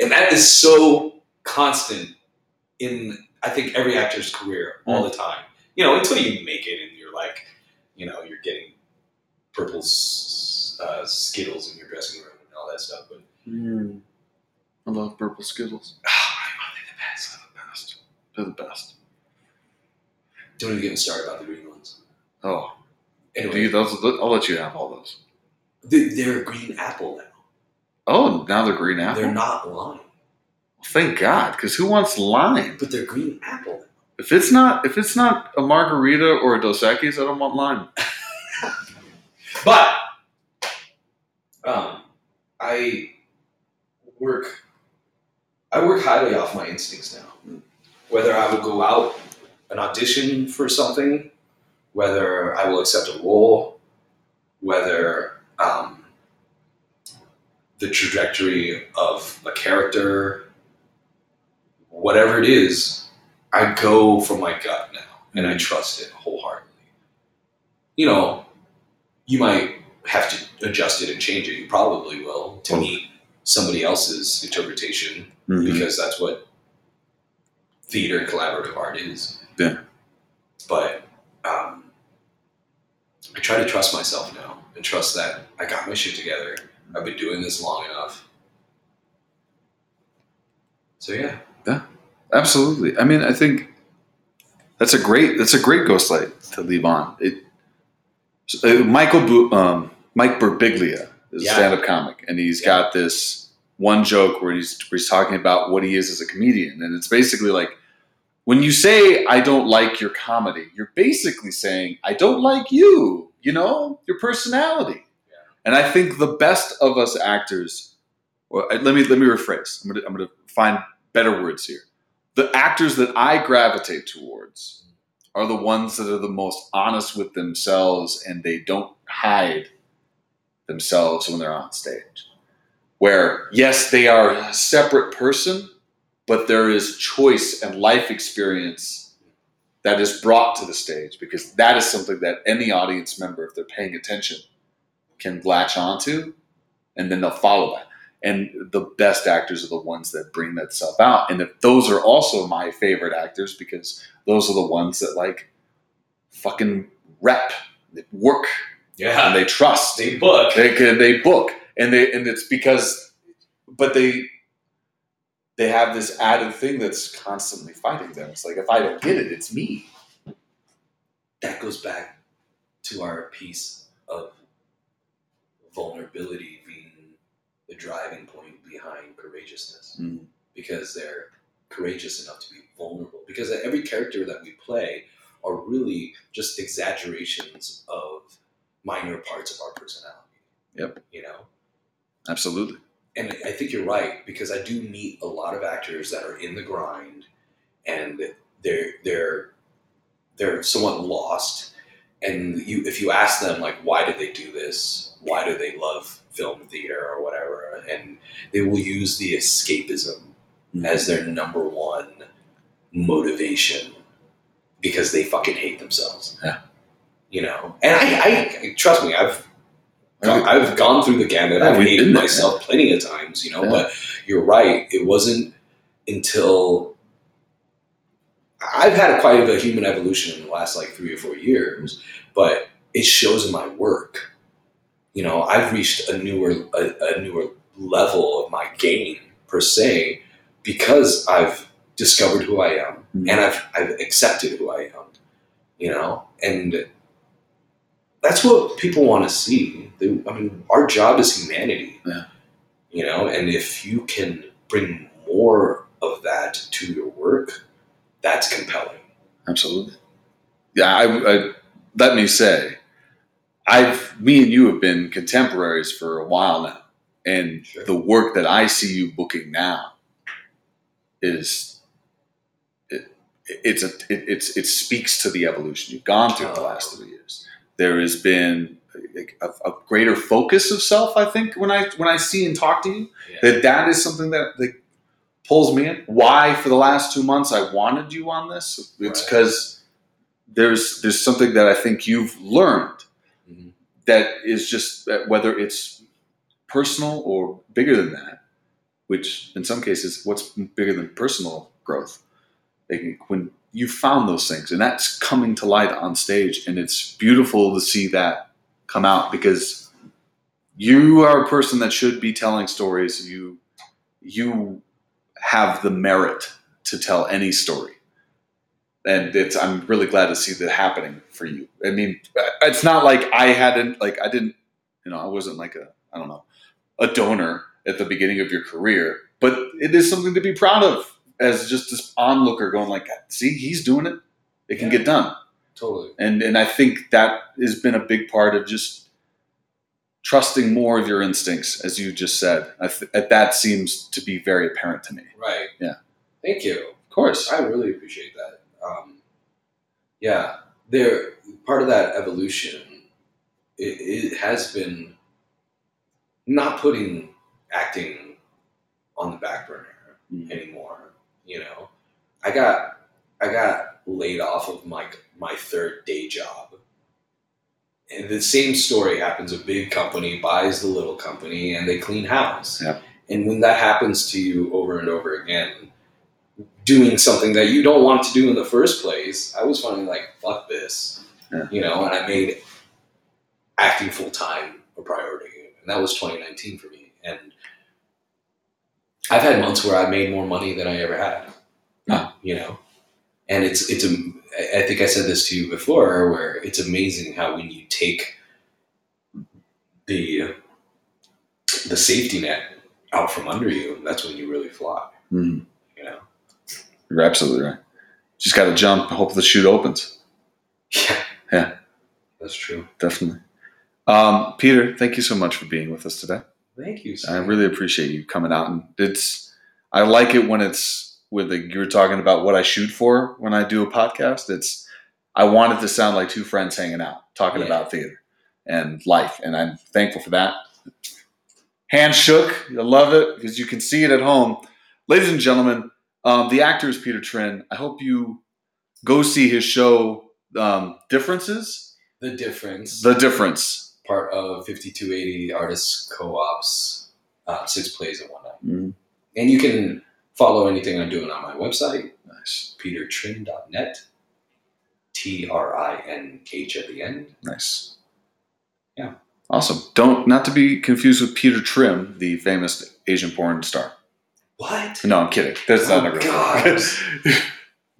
And that is so constant in I think every actor's career all the time. You know, until you make it and you're like, you know, you're getting purple uh, skittles in your dressing room and all that stuff. But Mm. I love purple Skittles. oh they're the best. They're the best. They're the best. Don't even get me started about the green ones. Oh, Anyway, dude, those, I'll let you have all those. they- they're green apple now. Oh, now they're green apple. They're not lime, Thank God, because who wants lime? but they're green apple. If it's not if it's not a margarita or a Dos Equis, I don't want lime. But um, I work. I work highly off my instincts now. Whether I would go out and audition for something, whether I will accept a role, whether um, the trajectory of a character, whatever it is, I go from my gut now and I trust it wholeheartedly. You know, you might have to adjust it and change it. You probably will to meet somebody else's interpretation Mhm. because that's what theater and collaborative art is. Yeah. But um, I try to trust myself now and trust that I got my shit together. I've been doing this long enough. So yeah, Yeah. Absolutely. I mean, I think that's a great that's a great ghost light to leave on. It uh, Michael Bu- um, Mike Birbiglia is Yeah. a stand-up comic, and he's Yeah. got this one joke where he's where he's talking about what he is as a comedian, and it's basically like when you say I don't like your comedy, you're basically saying I don't like you. You know your personality. Yeah. And I think the best of us actors. Well, let me let me rephrase. I'm gonna I'm gonna find better words here. The actors that I gravitate towards are the ones that are the most honest with themselves and they don't hide themselves when they're on stage. Where, yes, they are a separate person, but there is choice and life experience that is brought to the stage because that is something that any audience member, if they're paying attention, can latch onto and then they'll follow that. And the best actors are the ones that bring that stuff out. And if those are also my favorite actors because those are the ones that like fucking rep, they work, yeah, and they trust. they book. They can they book, and they and it's because, but they they have this added thing that's constantly fighting them. It's like if I don't get it, it's me. that goes back to our piece of vulnerability being the driving point behind courageousness Mm. because they're courageous enough to be vulnerable because every character that we play are really just exaggerations of minor parts of our personality Yep. you know Absolutely. And I think you're right because I do meet a lot of actors that are in the grind and they're they're they're somewhat lost. And you, if you ask them like, why did they do this? Why do they love film theater or whatever? And they will use the escapism mm-hmm. as their number one motivation because they fucking hate themselves. Yeah. You know, and I, I trust me, I've gone, I've gone through the gamut. Yeah, I've hated there, myself plenty of times, you know. Yeah. But you're right. It wasn't until I've had quite of a human evolution in the last like three or four years, but it shows in my work. You know, I've reached a newer a, a newer level of my game per se because I've discovered who I am Mhm. and I've I've accepted who I am, you know, and that's what people want to see. They, I mean, our job is humanity, Yeah. you know, and if you can bring more of that to your work, that's compelling. Absolutely. Yeah, I, I let me say, I've me and you have been contemporaries for a while now, and Sure. the work that I see you booking now is it, it's a it, it's it speaks to the evolution you've gone through the oh. last three years. There has been a, a greater focus of self. I think when I when I see and talk to you, Yeah. that that is something that, that pulls me in. Why for the last two months I wanted you on this? It's Right. because there's there's something that I think you've learned Mhm. that is just that whether it's personal or bigger than that, which in some cases, what's bigger than personal growth? Like when you found those things, and that's coming to light on stage, and it's beautiful to see that come out because you are a person that should be telling stories. You you have the merit to tell any story. And it's I'm really glad to see that happening for you. I mean, it's not like I hadn't like I didn't, you know, I wasn't like a I don't know, a donor at the beginning of your career, but it is something to be proud of as just this onlooker going like, see, he's doing it. It can Yeah. get done Totally. and and I think that has been a big part of just trusting more of your instincts, as you just said. I th- that seems to be very apparent to me. Right. Yeah. Thank you. Of course, I really appreciate that. Um, yeah, there. Part of that evolution, it, it has been not putting acting on the back burner Mhm. anymore. You know, I got I got laid off of my my third day job. And the same story happens. A big company buys the little company, and they clean house. Yeah. And when that happens to you over and over again, doing something that you don't want to do in the first place, I was finally like, "Fuck this," Yeah. you know. And I made acting full time a priority, and that was 2019 for me. And I've had months where I made more money than I ever had. You know, and it's it's a. I think I said this to you before, where it's amazing how when you take the the safety net out from under you, that's when you really fly. Mhm. You know. you're absolutely right. Just got to jump. Hope the chute opens. Yeah. Yeah. That's true. Definitely. Um, Peter, thank you so much for being with us today. Thank you. I really appreciate you coming out, and it's. I like it when it's with the, you were talking about what I shoot for when I do a podcast. It's I want it to sound like two friends hanging out talking Yeah. about theater and life, and I'm thankful for that. Hand shook. I love it because you can see it at home, ladies and gentlemen. Um, the actor is Peter Trinh. I hope you go see his show. Um, Differences. the difference. The difference. Part of 5280 artists co-ops, uh, six plays in one night. Mhm. And you can follow anything I'm doing on my website, Nice. petertrinh.net. T R I N H at the end. Nice. Yeah. Awesome. Don't not to be confused with Peter Trim, the famous Asian porn star. What? No, I'm kidding. That's Oh, not a real God.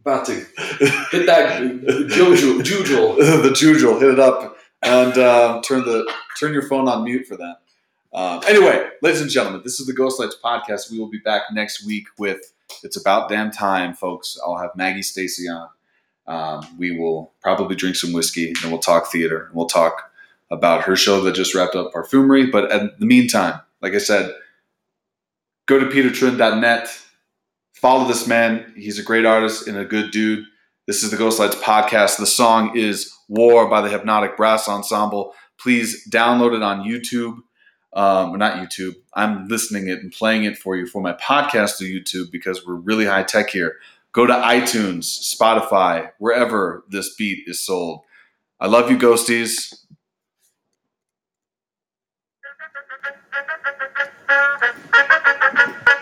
About to hit that jujul. jujul. the jujul, hit it up and uh, turn the turn your phone on mute for that. Um, anyway, ladies and gentlemen, this is the Ghost Lights podcast. We will be back next week with "It's About Damn Time," folks. I'll have Maggie Stacy on. Um, we will probably drink some whiskey and we'll talk theater. And we'll talk about her show that just wrapped up, Parfumerie. But in the meantime, like I said, go to petertrinh.net. Follow this man. He's a great artist and a good dude. This is the Ghost Lights podcast. The song is War by the Hypnotic Brass Ensemble. Please download it on YouTube. Um, not YouTube. I'm listening it and playing it for you for my podcast to YouTube because we're really high tech here. Go to iTunes, Spotify, wherever this beat is sold. I love you, ghosties.